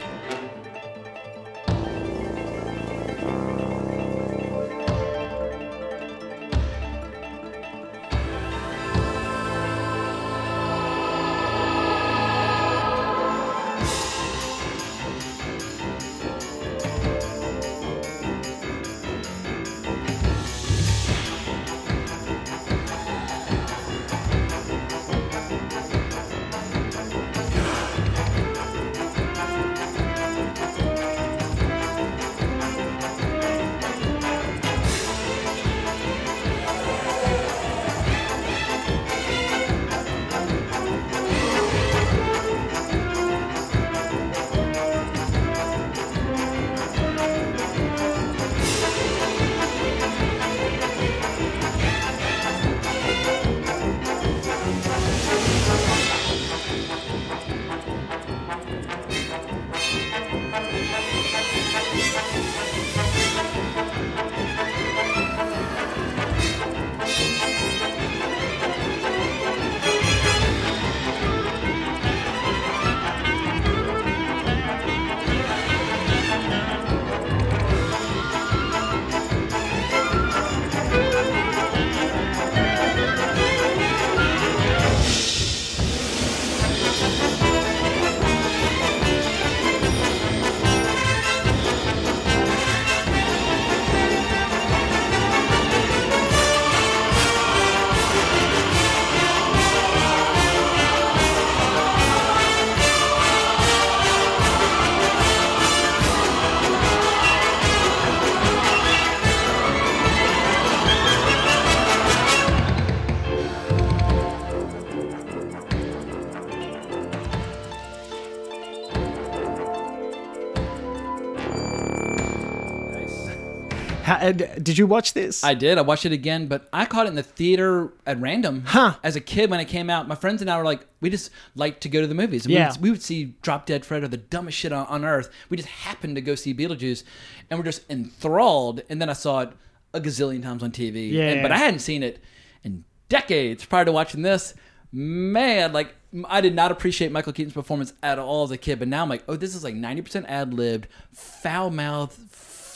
Did you watch this? I did. I watched it again, but I caught it in the theater at random. Huh. As a kid when it came out, my friends and I were like, we just like to go to the movies. And Yeah. We would, we would see Drop Dead Fred or the dumbest shit on, on earth. We just happened to go see Beetlejuice, and we're just enthralled. And then I saw it a gazillion times on TV. Yeah. And- but I hadn't seen it in decades prior to watching this. Man, like I did not appreciate Michael Keaton's performance at all as a kid, but now I'm like, oh, this is like 90% ad libbed, foul mouthed,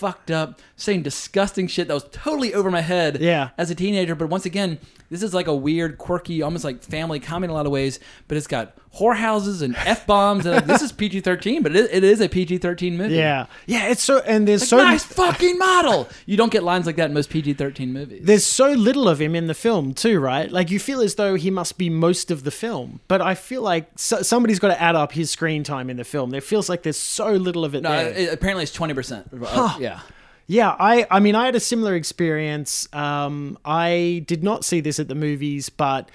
fucked up, saying disgusting shit that was totally over my head Yeah. as a teenager. But once again, this is like a weird, quirky, almost like family comedy in a lot of ways, but it's got whorehouses and F bombs. and this is PG 13, but it, it is a PG 13 movie. Yeah, yeah. It's so and there's Like, so nice fucking model. You don't get lines like that in most PG 13 movies. There's so little of him in the film too, right? Like you feel as though he must be most of the film, but I feel like so, somebody's got to add up his screen time in the film. There feels like there's so little of it No, there. it- apparently it's 20%. Uh, Huh. Yeah. Yeah, I I mean I had a similar experience. Um, I did not see this at the movies, but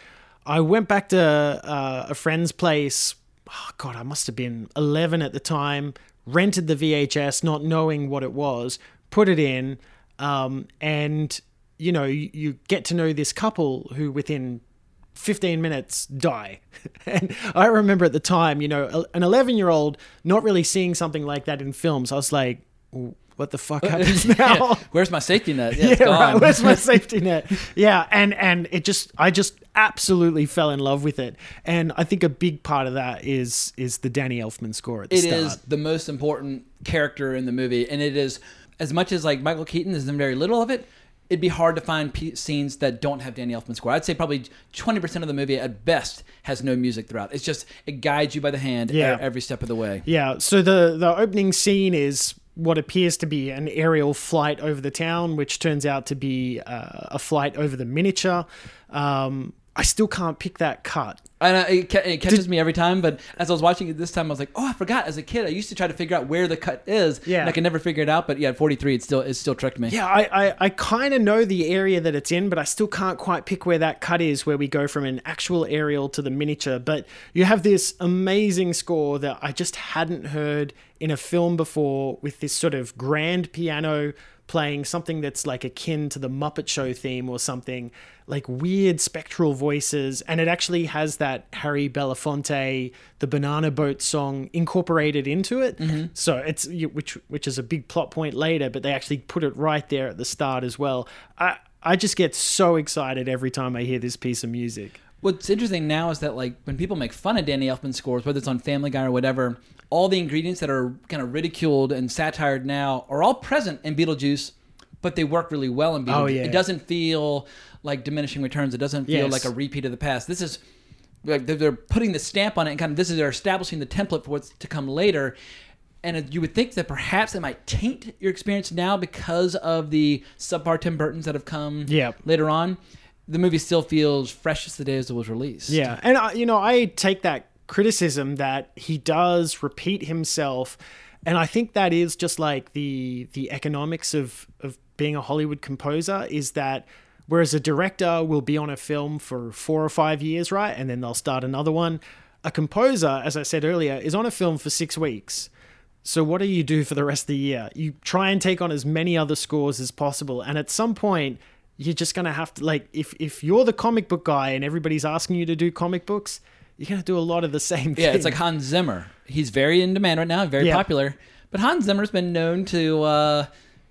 I went back to uh, a friend's place. Oh, God, I must have been 11 at the time. Rented the VHS, not knowing what it was. Put it in, um, and you know you, you get to know this couple who within 15 minutes die. (laughs) and I remember at the time, you know, an 11 year old not really seeing something like that in films. I was like, what the fuck uh, happens (laughs) now? Yeah. Where's my safety net? Yeah, (laughs) Yeah, right. Where's my (laughs) safety net? Yeah, and and it just I just absolutely fell in love with it, and I think a big part of that is is the Danny Elfman score at the It start. is the most important character in the movie, and it is as much as like Michael Keaton is in very little of it. It'd be hard to find p- scenes that don't have Danny Elfman score. I'd say probably twenty percent of the movie at best has no music throughout. It's just it guides you by the hand Yeah. every step of the way. Yeah. So the the opening scene is what appears to be an aerial flight over the town, which turns out to be uh, a flight over the miniature. Um, I still can't pick that cut. And it, ca- it catches me every time. But as I was watching it this time, I was like, "Oh, I forgot." As a kid, I used to try to figure out where the cut is. Yeah. and I can never figure it out. But yeah, at forty three, it still it still tricked me. Yeah, I, I, I kind of know the area that it's in, but I still can't quite pick where that cut is, where we go from an actual aerial to the miniature. But you have this amazing score that I just hadn't heard in a film before with this sort of grand piano playing something that's like akin to the Muppet Show theme or something, like weird spectral voices. And it actually has that Harry Belafonte, the Banana Boat song incorporated into it. Mm-hmm. So it's which which is a big plot point later, but they actually put it right there at the start as well. I I just get so excited every time I hear this piece of music. What's interesting now is that like when people make fun of Danny Elfman scores, whether it's on Family Guy or whatever, all the ingredients that are kind of ridiculed and satired now are all present in Beetlejuice, but they work really well in Beetlejuice. Oh, yeah. It doesn't feel like diminishing returns. It doesn't feel Yes. like a repeat of the past. This is like they're, putting the stamp on it and kind of this is they're establishing the template for what's to come later. And you would think that perhaps it might taint your experience now because of the subpar Tim Burtons that have come Yeah. later on. The movie still feels fresh as the day as it was released. Yeah, and I, you know, I take that criticism that he does repeat himself, and I think that is just like the the economics of of being a Hollywood composer is that whereas a director will be on a film for four or five years, right, and then they'll start another one, a composer, as I said earlier, is on a film for six weeks. So what do you do for the rest of the year? You try and take on as many other scores as possible, and at some point, you're just gonna have to like if if you're the comic book guy and everybody's asking you to do comic books, you're gonna do a lot of the (laughs) same thing. Yeah, it's like Hans Zimmer. He's very in demand right now, very Yeah. popular. But Hans Zimmer's been known to uh,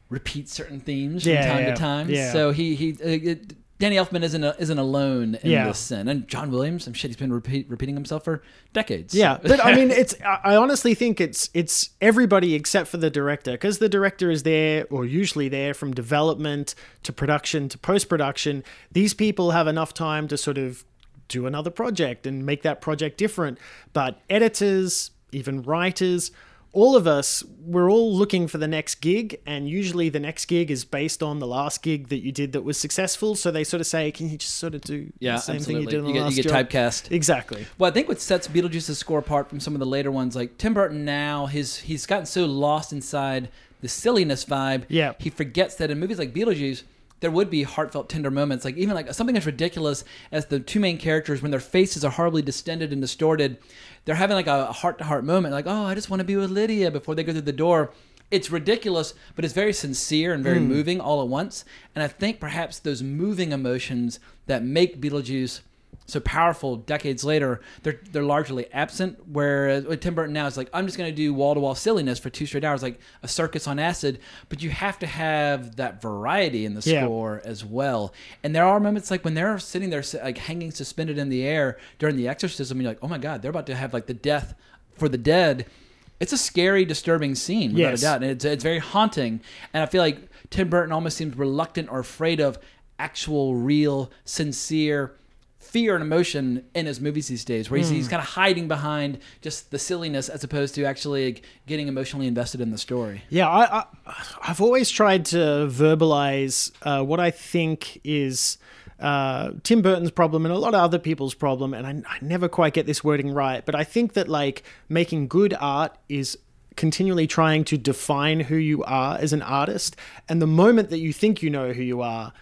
repeat certain themes from Yeah, time yeah, to time. yeah. So he he uh, it, Danny Elfman isn't a, isn't alone in Yeah. this sin. And John Williams, I'm shit, he's been repeat, repeating himself for decades. Yeah, (laughs) but I mean, it's. I honestly think it's it's everybody except for the director, because the director is there, or usually there, from development to production to post production. These people have enough time to sort of do another project and make that project different. But editors, even writers, all of us, we're all looking for the next gig, and usually the next gig is based on the last gig that you did that was successful. So they sort of say, "Can you just sort of do Yeah, the same absolutely. thing you did in the you get, last you get job?" typecast. Exactly. Well, I think what sets Beetlejuice's score apart from some of the later ones, like Tim Burton now, his he's gotten so lost inside the silliness vibe. Yeah. He forgets that in movies like Beetlejuice, there would be heartfelt, tender moments. Like even like something as ridiculous as the two main characters, when their faces are horribly distended and distorted, they're having like a heart to heart moment, like, oh, I just want to be with Lydia before they go through the door. it's ridiculous, but it's very sincere and very Mm. moving all at once. And I think perhaps those moving emotions that make Beetlejuice so powerful decades later, they're they're largely absent. Whereas with Tim Burton now is like, I'm just gonna do wall to wall silliness for two straight hours, like a circus on acid. But you have to have that variety in the Yeah. score as well. And there are moments like when they're sitting there like hanging suspended in the air during the exorcism, you're like, oh my god, they're about to have like the death for the dead. It's a scary, disturbing scene without Yes. a doubt, and it's it's very haunting. And I feel like Tim Burton almost seems reluctant or afraid of actual, real, sincere fear and emotion in his movies these days, where he's, Hmm. he's kind of hiding behind just the silliness as opposed to actually like, getting emotionally invested in the story. Yeah, I, I I've always tried to verbalize uh, what I think is uh, Tim Burton's problem and a lot of other people's problem, and I, I never quite get this wording right. But I think that like making good art is continually trying to define who you are as an artist, and the moment that you think you know who you are,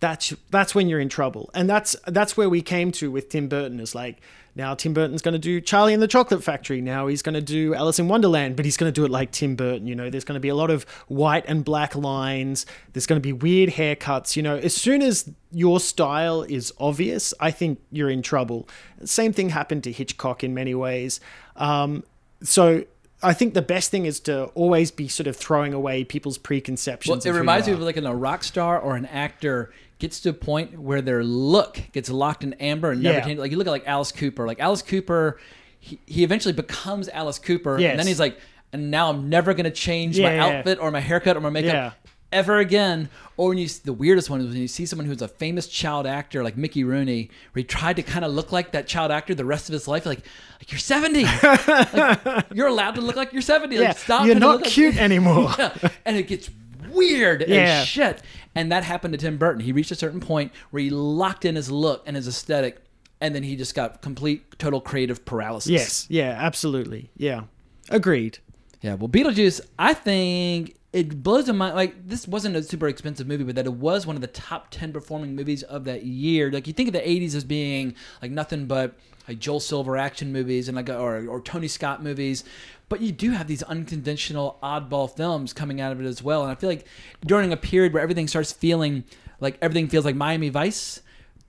that's that's when you're in trouble. And that's that's where we came to with tim burton is like now tim burton's going to do charlie and the chocolate factory. Now he's going to do alice in wonderland but he's going to do it like tim burton you know? There's going to be a lot of white and black lines. There's going to be weird haircuts you know? As soon as your style is obvious i think you're in trouble. Same thing happened to hitchcock in many ways. Um, so I think the best thing is to always be sort of throwing away people's preconceptions. Well, it reminds me of like in a rock star or an actor gets to a point where their look gets locked in amber and never Yeah. changes. Like you look at like Alice Cooper. Like Alice Cooper, he, he eventually becomes Alice Cooper, Yes. and then he's like, and now I'm never gonna change Yeah, my yeah, outfit or my haircut or my makeup. Ever again, or when you the weirdest one is when you see someone who's a famous child actor like Mickey Rooney, where he tried to kind of look like that child actor the rest of his life, like like you're 70, (laughs) Like, you're allowed to look like you're 70. Yeah, like, stop you're not look like- cute (laughs) anymore. Yeah. and it gets weird Yeah. as shit. And that happened to Tim Burton. He reached a certain point where he locked in his look and his aesthetic, and then he just got complete, total creative paralysis. Yes, yeah, absolutely. Yeah. Agreed. Yeah, well, Beetlejuice, I think it blows my mind. Like, this wasn't a super expensive movie, but that it was one of the top 10 performing movies of that year. Like, you think of the 80s as being like nothing but like Joel Silver action movies and like, or, or Tony Scott movies. But you do have these unconventional, oddball films coming out of it as well. And I feel like during a period where everything starts feeling like everything feels like Miami Vice,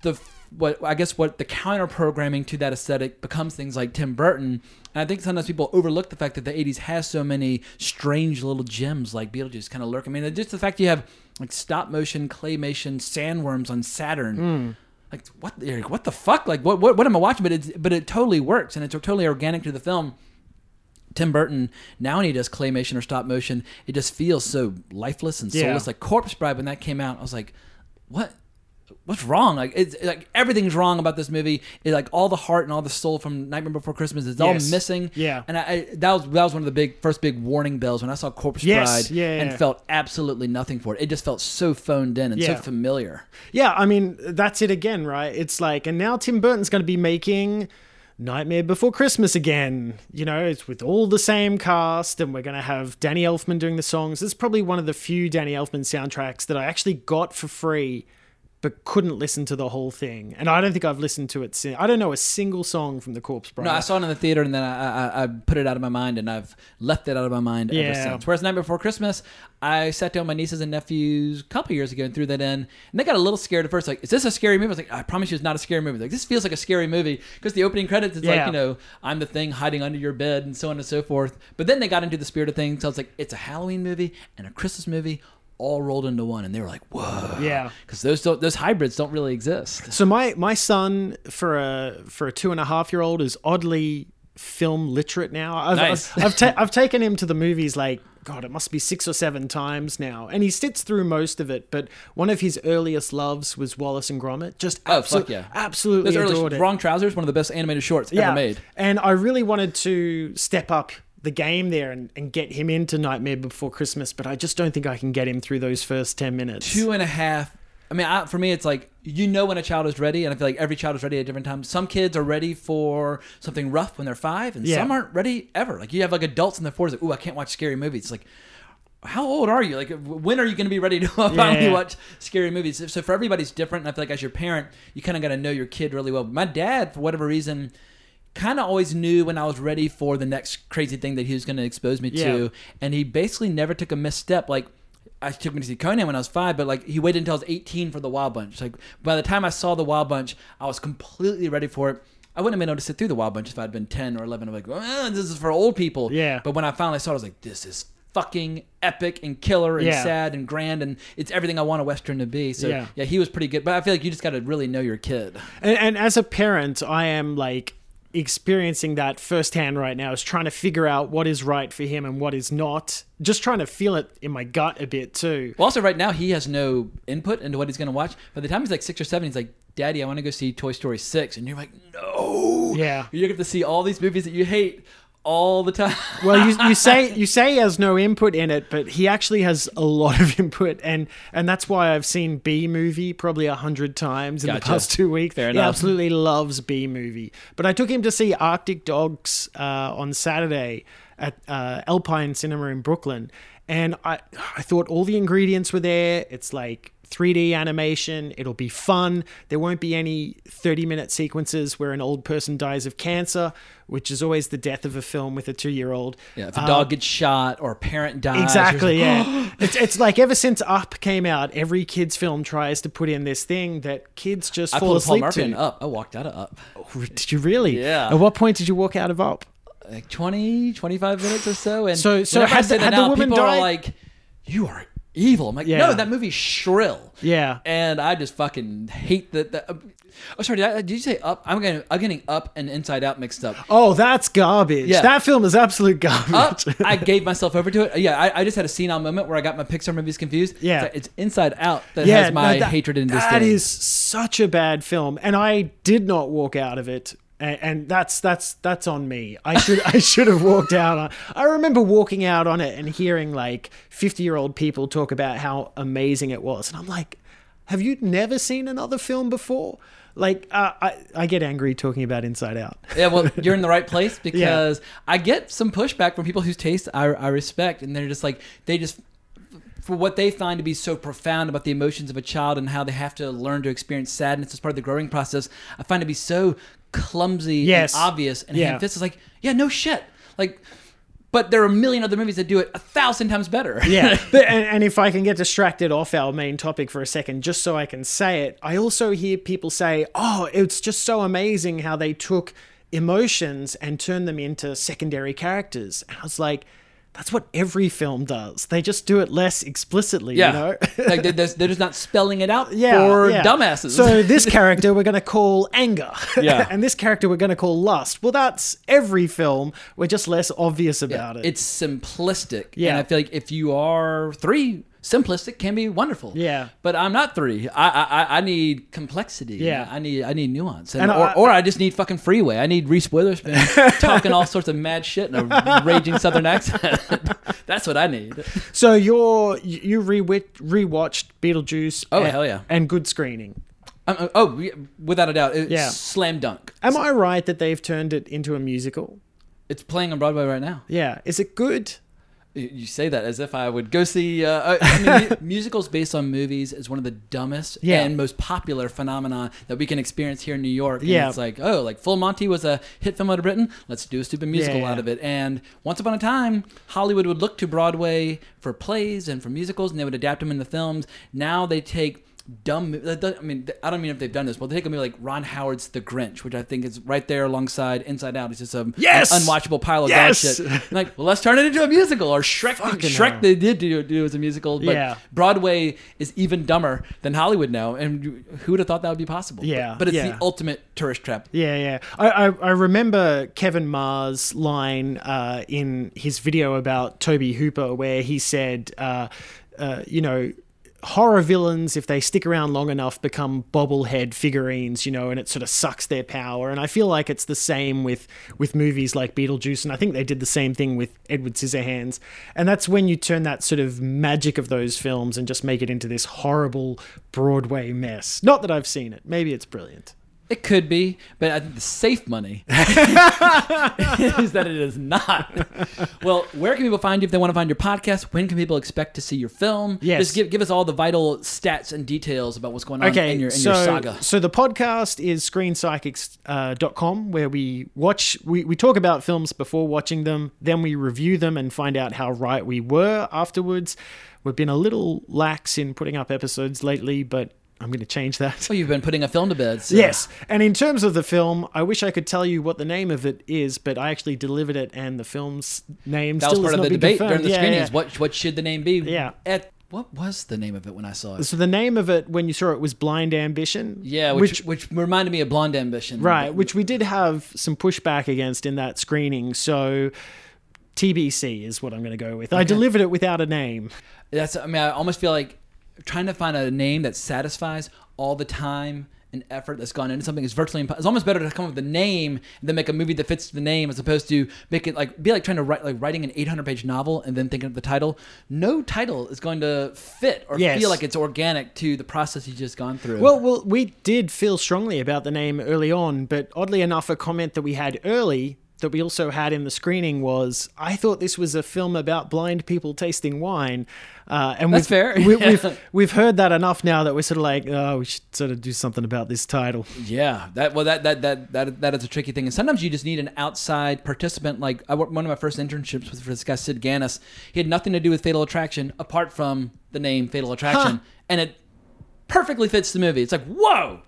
the what I guess what the counter programming to that aesthetic becomes things like Tim Burton. And I think sometimes people overlook the fact that the 80s has so many strange little gems like Beetlejuice kind of lurk. I mean, just the fact you have like stop motion, claymation, sandworms on Saturn. Mm. Like what? Eric, What the fuck? Like what? What, what am I watching? But it but it totally works and it's totally organic to the film. Tim Burton now when he does claymation or stop motion, it just feels so lifeless and Yeah. soulless. Like Corpse Bride when that came out, I was like, what? What's wrong? Like it's like everything's wrong about this movie. It, like all the heart and all the soul from Nightmare Before Christmas is all Yes. missing. Yeah. and I, I that was that was one of the big first big warning bells when I saw Corpse Yes. Bride Yeah, yeah, and yeah. felt absolutely nothing for it. It just felt so phoned in and Yeah. so familiar. Yeah, I mean, that's it again, right? It's like, and now Tim Burton's going to be making Nightmare Before Christmas again. You know, it's with all the same cast, and we're going to have Danny Elfman doing the songs. This is probably one of the few Danny Elfman soundtracks that I actually got for free. But couldn't listen to the whole thing, and I don't think I've listened to it since. I don't know a single song from the Corpse Bride. No, I saw it in the theater and then I, I, I put it out of my mind and I've left it out of my mind ever since. Whereas Night Before Christmas, I sat down with my nieces and nephews a couple years ago and threw that in, and they got a little scared at first. Like, is this a scary movie? I was like, I promise you, it's not a scary movie. Like, this feels like a scary movie because the opening credits it's Yeah. like, you know, I'm the thing hiding under your bed and so on and so forth. But then they got into the spirit of things. So I was like, it's a Halloween movie and a Christmas movie all rolled into one, and they were like, whoa, Yeah. because those don't, those hybrids don't really exist. So my my son for a for a two and a half year old is oddly film literate now. I've Nice. I've, I've, ta- I've taken him to the movies like God, it must be six or seven times now, and he sits through most of it. But one of his earliest loves was Wallace and Gromit. Just Oh absolu- fuck yeah! absolutely Those early it. Wrong Trousers, one of the best animated shorts ever made. And I really wanted to step up the game there and, and get him into Nightmare Before Christmas, but I just don't think I can get him through those first 10 minutes. two and a half. I mean, I, for me, it's like you know when a child is ready, and I feel like every child is ready at different times. Some kids are ready for something rough when they're five, and Yeah. some aren't ready ever. Like you have like adults in their forties, like, "Ooh, I can't watch scary movies." It's like, how old are you? Like, when are you going to be ready to (laughs) finally Yeah. watch scary movies? So for everybody's different, and I feel like as your parent, you kind of got to know your kid really well. My dad, for whatever reason, kind of always knew when I was ready for the next crazy thing that he was going to expose me Yeah. to, and he basically never took a misstep. Like I took me to see Conan when I was five, but like he waited until I was 18 for the Wild Bunch. Like by the time I saw the Wild Bunch, I was completely ready for it. I wouldn't have been able to sit through the Wild Bunch if I'd been 10 or 11. I'm like, oh, this is for old people. Yeah. But when I finally saw it, I was like, this is fucking epic and killer and Yeah. sad and grand and it's everything I want a western to be. So Yeah. yeah, he was pretty good. But I feel like you just got to really know your kid. And, and as a parent, I am like experiencing that firsthand right now is trying to figure out what is right for him and what is not just trying to feel it in my gut a bit too Well, also right now he has no input into what he's going to watch. By the time he's like six or seven, he's like, "Daddy, I want to go see Toy Story 6. and you're like, "No." Yeah. you're get to see all these movies that you hate all the time. well you, you say (laughs) you say he has no input in it but he actually has a lot of (laughs) input. And and that's why i've seen Bee Movie probably a hundred times in the past two weeks. Fair he enough. absolutely loves Bee Movie. But i took him to see arctic dogs uh, on saturday at uh, alpine cinema in brooklyn. And i i thought all the ingredients were there. It's like 3D animation. It'll be fun. There won't be any 30 minute sequences where an old person dies of cancer, which is always the death of a film with a two year old. Yeah, if a dog gets shot or a parent dies. Exactly, like, yeah. (gasps) it's, it's like ever since Up came out, every kids' film tries to put in this thing that kids just I fall pulled a Paul asleep to. Up. I walked out of Up. Oh, did you really? Yeah. At what point did you walk out of Up? Like 20, 25 minutes or so. And So- so whenever I had say the- that had the now, people died? are like, you are evil. I'm like, Yeah. no, that movie's shrill. Yeah. And I just fucking hate that. that uh, oh, sorry, did, I, did you say Up? I'm getting, I'm getting Up and Inside Out mixed up. Oh, that's garbage. Yeah. That film is absolute garbage. Up, I (laughs) gave myself over to it. Yeah, I, I just had a senile moment where I got my Pixar movies confused. Yeah. It's, it's Inside Out that yeah, has my no, that- hatred and disdain. That is such a bad film, and I did not walk out of it. And, and that's that's that's on me. I should I should have walked out. On, I remember walking out on it and hearing like fifty year old people talk about how amazing it was, and I'm like, have you never seen another film before? Like uh, I I get angry talking about Inside Out. yeah, well, you're in the right place (laughs) because I get some pushback from people whose taste I, I respect, and they're just like they just for what they find to be so profound about the emotions of a child and how they have to learn to experience sadness as part of the growing process. I find it to be so clumsy Yes. and obvious, and Yeah. Fist is like, yeah, no shit, like. But there are a million other movies that do it a thousand times better. yeah (laughs) but, and, and if i can get distracted off our main topic for a second just so i can say it i also hear people say oh it's just so amazing how they took emotions and turned them into secondary characters and i was like that's what every film does they just do it less explicitly yeah. you know (laughs) like they're, they're they're just not spelling it out (laughs) yeah, for yeah. dumbasses. So (laughs) this character we're going to call anger, Yeah. and this character we're going to call lust. Well, that's every film. We're just less obvious about it. It's simplistic. Yeah. And I feel like if you are three, simplistic can be wonderful. Yeah. But I'm not three. I I, I need complexity. Yeah. I need I need nuance. And, And or, I- or I just need fucking freeway. I need Reese Witherspoon (laughs) talking all sorts of mad shit in a raging southern accent. (laughs) That's what I need. So you're you re rewatched Beetlejuice. Oh, and, hell yeah. and good screening. Um, oh, without a doubt. It's Yeah. slam dunk. Am I right that they've turned it into a musical? It's playing on Broadway right now. Yeah. Is it good? You- say that as if I would go see. Uh, I mean, (laughs) musicals based on movies is one of the dumbest Yeah. and most popular phenomena that we can experience here in New York. And Yeah. it's like, oh, like Full Monty was a hit film out of Britain. Let's do a stupid musical Yeah. out of it. And once upon a time, Hollywood would look to Broadway for plays and for musicals, and they would adapt them into films. Now they take dumb. I mean, I don't mean if they've done this, but they take a movie like Ron Howard's The Grinch, which I think is right there alongside Inside Out. It's just a Yes! an unwatchable pile of Yes! dog shit. Like, well, let's turn it into a musical. Or Shrek. Fucking Shrek hell. they did do, do as a musical, but Yeah. Broadway is even dumber than Hollywood now. And who would have thought that would be possible? Yeah, but, but it's yeah. the ultimate tourist trap. Yeah, yeah. I, I, I remember Kevin Ma's line uh, in his video about Tobe Hooper, where he said, uh, uh, you know, horror villains, if they stick around long enough, become bobblehead figurines, you know, and it sort of sucks their power. And I feel like it's the same with with movies like Beetlejuice, and I think they did the same thing with Edward Scissorhands. And that's when you turn that sort of magic of those films and just make it into this horrible Broadway mess. Not that I've seen it. Maybe it's brilliant. It could be, but I think the safe money (laughs) (laughs) is that it is not. Well, where can people find you if they want to find your podcast? When can people expect to see your film? Yes. Just give, give us all the vital stats and details about what's going on Okay, in, your, in so, your saga. so the podcast is screenpsychics.com uh, dot com, where we watch, we, we talk about films before watching them, then we review them and find out how right we were afterwards. We've been a little lax in putting up episodes lately, but I'm going to change that. Oh, you've been putting a film to bed. So. Yes. And in terms of the film, I wish I could tell you what the name of it is, but I actually delivered it and the film's name That was part of the debate confirmed. during the Yeah, screenings. yeah. What what should the name be? Yeah. At what was the name of it when I saw it? So the name of it when you saw it was Blind Ambition. Yeah, which, which reminded me of Blonde Ambition. Right, which we did have some pushback against in that screening. So TBC is what I'm going to go with. I delivered it without a name. That's. I mean, I almost feel like trying to find a name that satisfies all the time and effort that's gone into something is virtually impossible. It's almost better to come up with a name and then make a movie that fits the name as opposed to make it like be like trying to write like writing an 800 page novel and then thinking of the title. No title is going to fit or Yes. feel like it's organic to the process you just gone through. Well, well, we did feel strongly about the name early on, but oddly enough, a comment that we had early that we also had in the screening was, "I thought this was a film about blind people tasting wine," uh, and That's we've, fair. We, we've (laughs) we've heard that enough now that we're sort of like, "Oh, we should sort of do something about this title." Yeah, that well, that that that that that is a tricky thing, and sometimes you just need an outside participant. Like I one of my first internships was for this guy Sid Ganis. He had nothing to do with Fatal Attraction apart from the name Fatal Attraction, and it perfectly fits the movie. It's like whoa.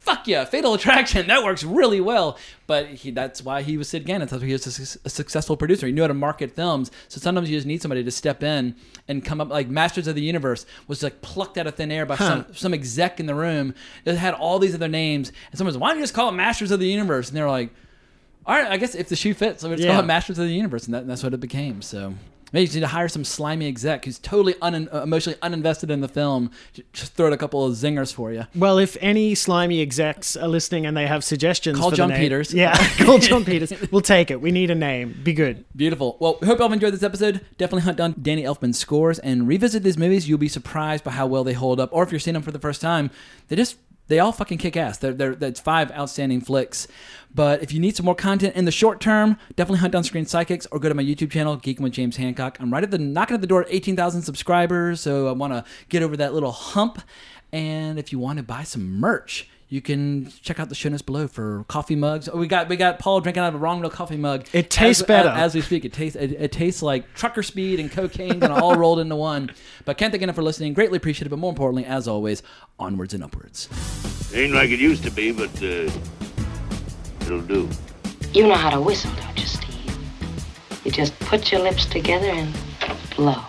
Fuck yeah, Fatal Attraction. That works really well. But he, that's why he was Sid Ganis. That's why he was a, su- a successful producer. He knew how to market films. So sometimes you just need somebody to step in and come up. Like Masters of the Universe was like plucked out of thin air by Huh. some some exec in the room that had all these other names. And someone was, why don't you just call it Masters of the Universe? And they're like, all right, I guess if the shoe fits, let's Yeah. call it Masters of the Universe. And, that, and that's what it became. So maybe you need to hire some slimy exec who's totally un, emotionally uninvested in the film. Just throw out a couple of zingers for you. Well, if any slimy execs are listening and they have suggestions, Call Jon Peters. Yeah, (laughs) call Jon (laughs) Peters. We'll take it. We need a name. Be good. Beautiful. Well, we hope y'all enjoyed this episode. Definitely hunt down Danny Elfman's scores and revisit these movies. You'll be surprised by how well they hold up. Or if you're seeing them for the first time, they just they all fucking kick ass. They're, they're, that's five outstanding flicks. But if you need some more content in the short term, definitely hunt down Screen Psychics or go to my YouTube channel, Geeking with James Hancock. I'm right at the knocking at the door at 18,000 subscribers, so I want to get over that little hump. And if you want to buy some merch, you can check out the show notes below for coffee mugs. Oh, we got we got Paul drinking out of a Wrong Reel coffee mug. It tastes as, better. as, we speak. It tastes it, it tastes like trucker speed and cocaine kind of all rolled into one. (laughs) But can't thank enough for listening. Greatly appreciate it. But more importantly, as always, onwards and upwards. Ain't like it used to be, but uh, it'll do. You know how to whistle, don't you, Steve? You just put your lips together and blow.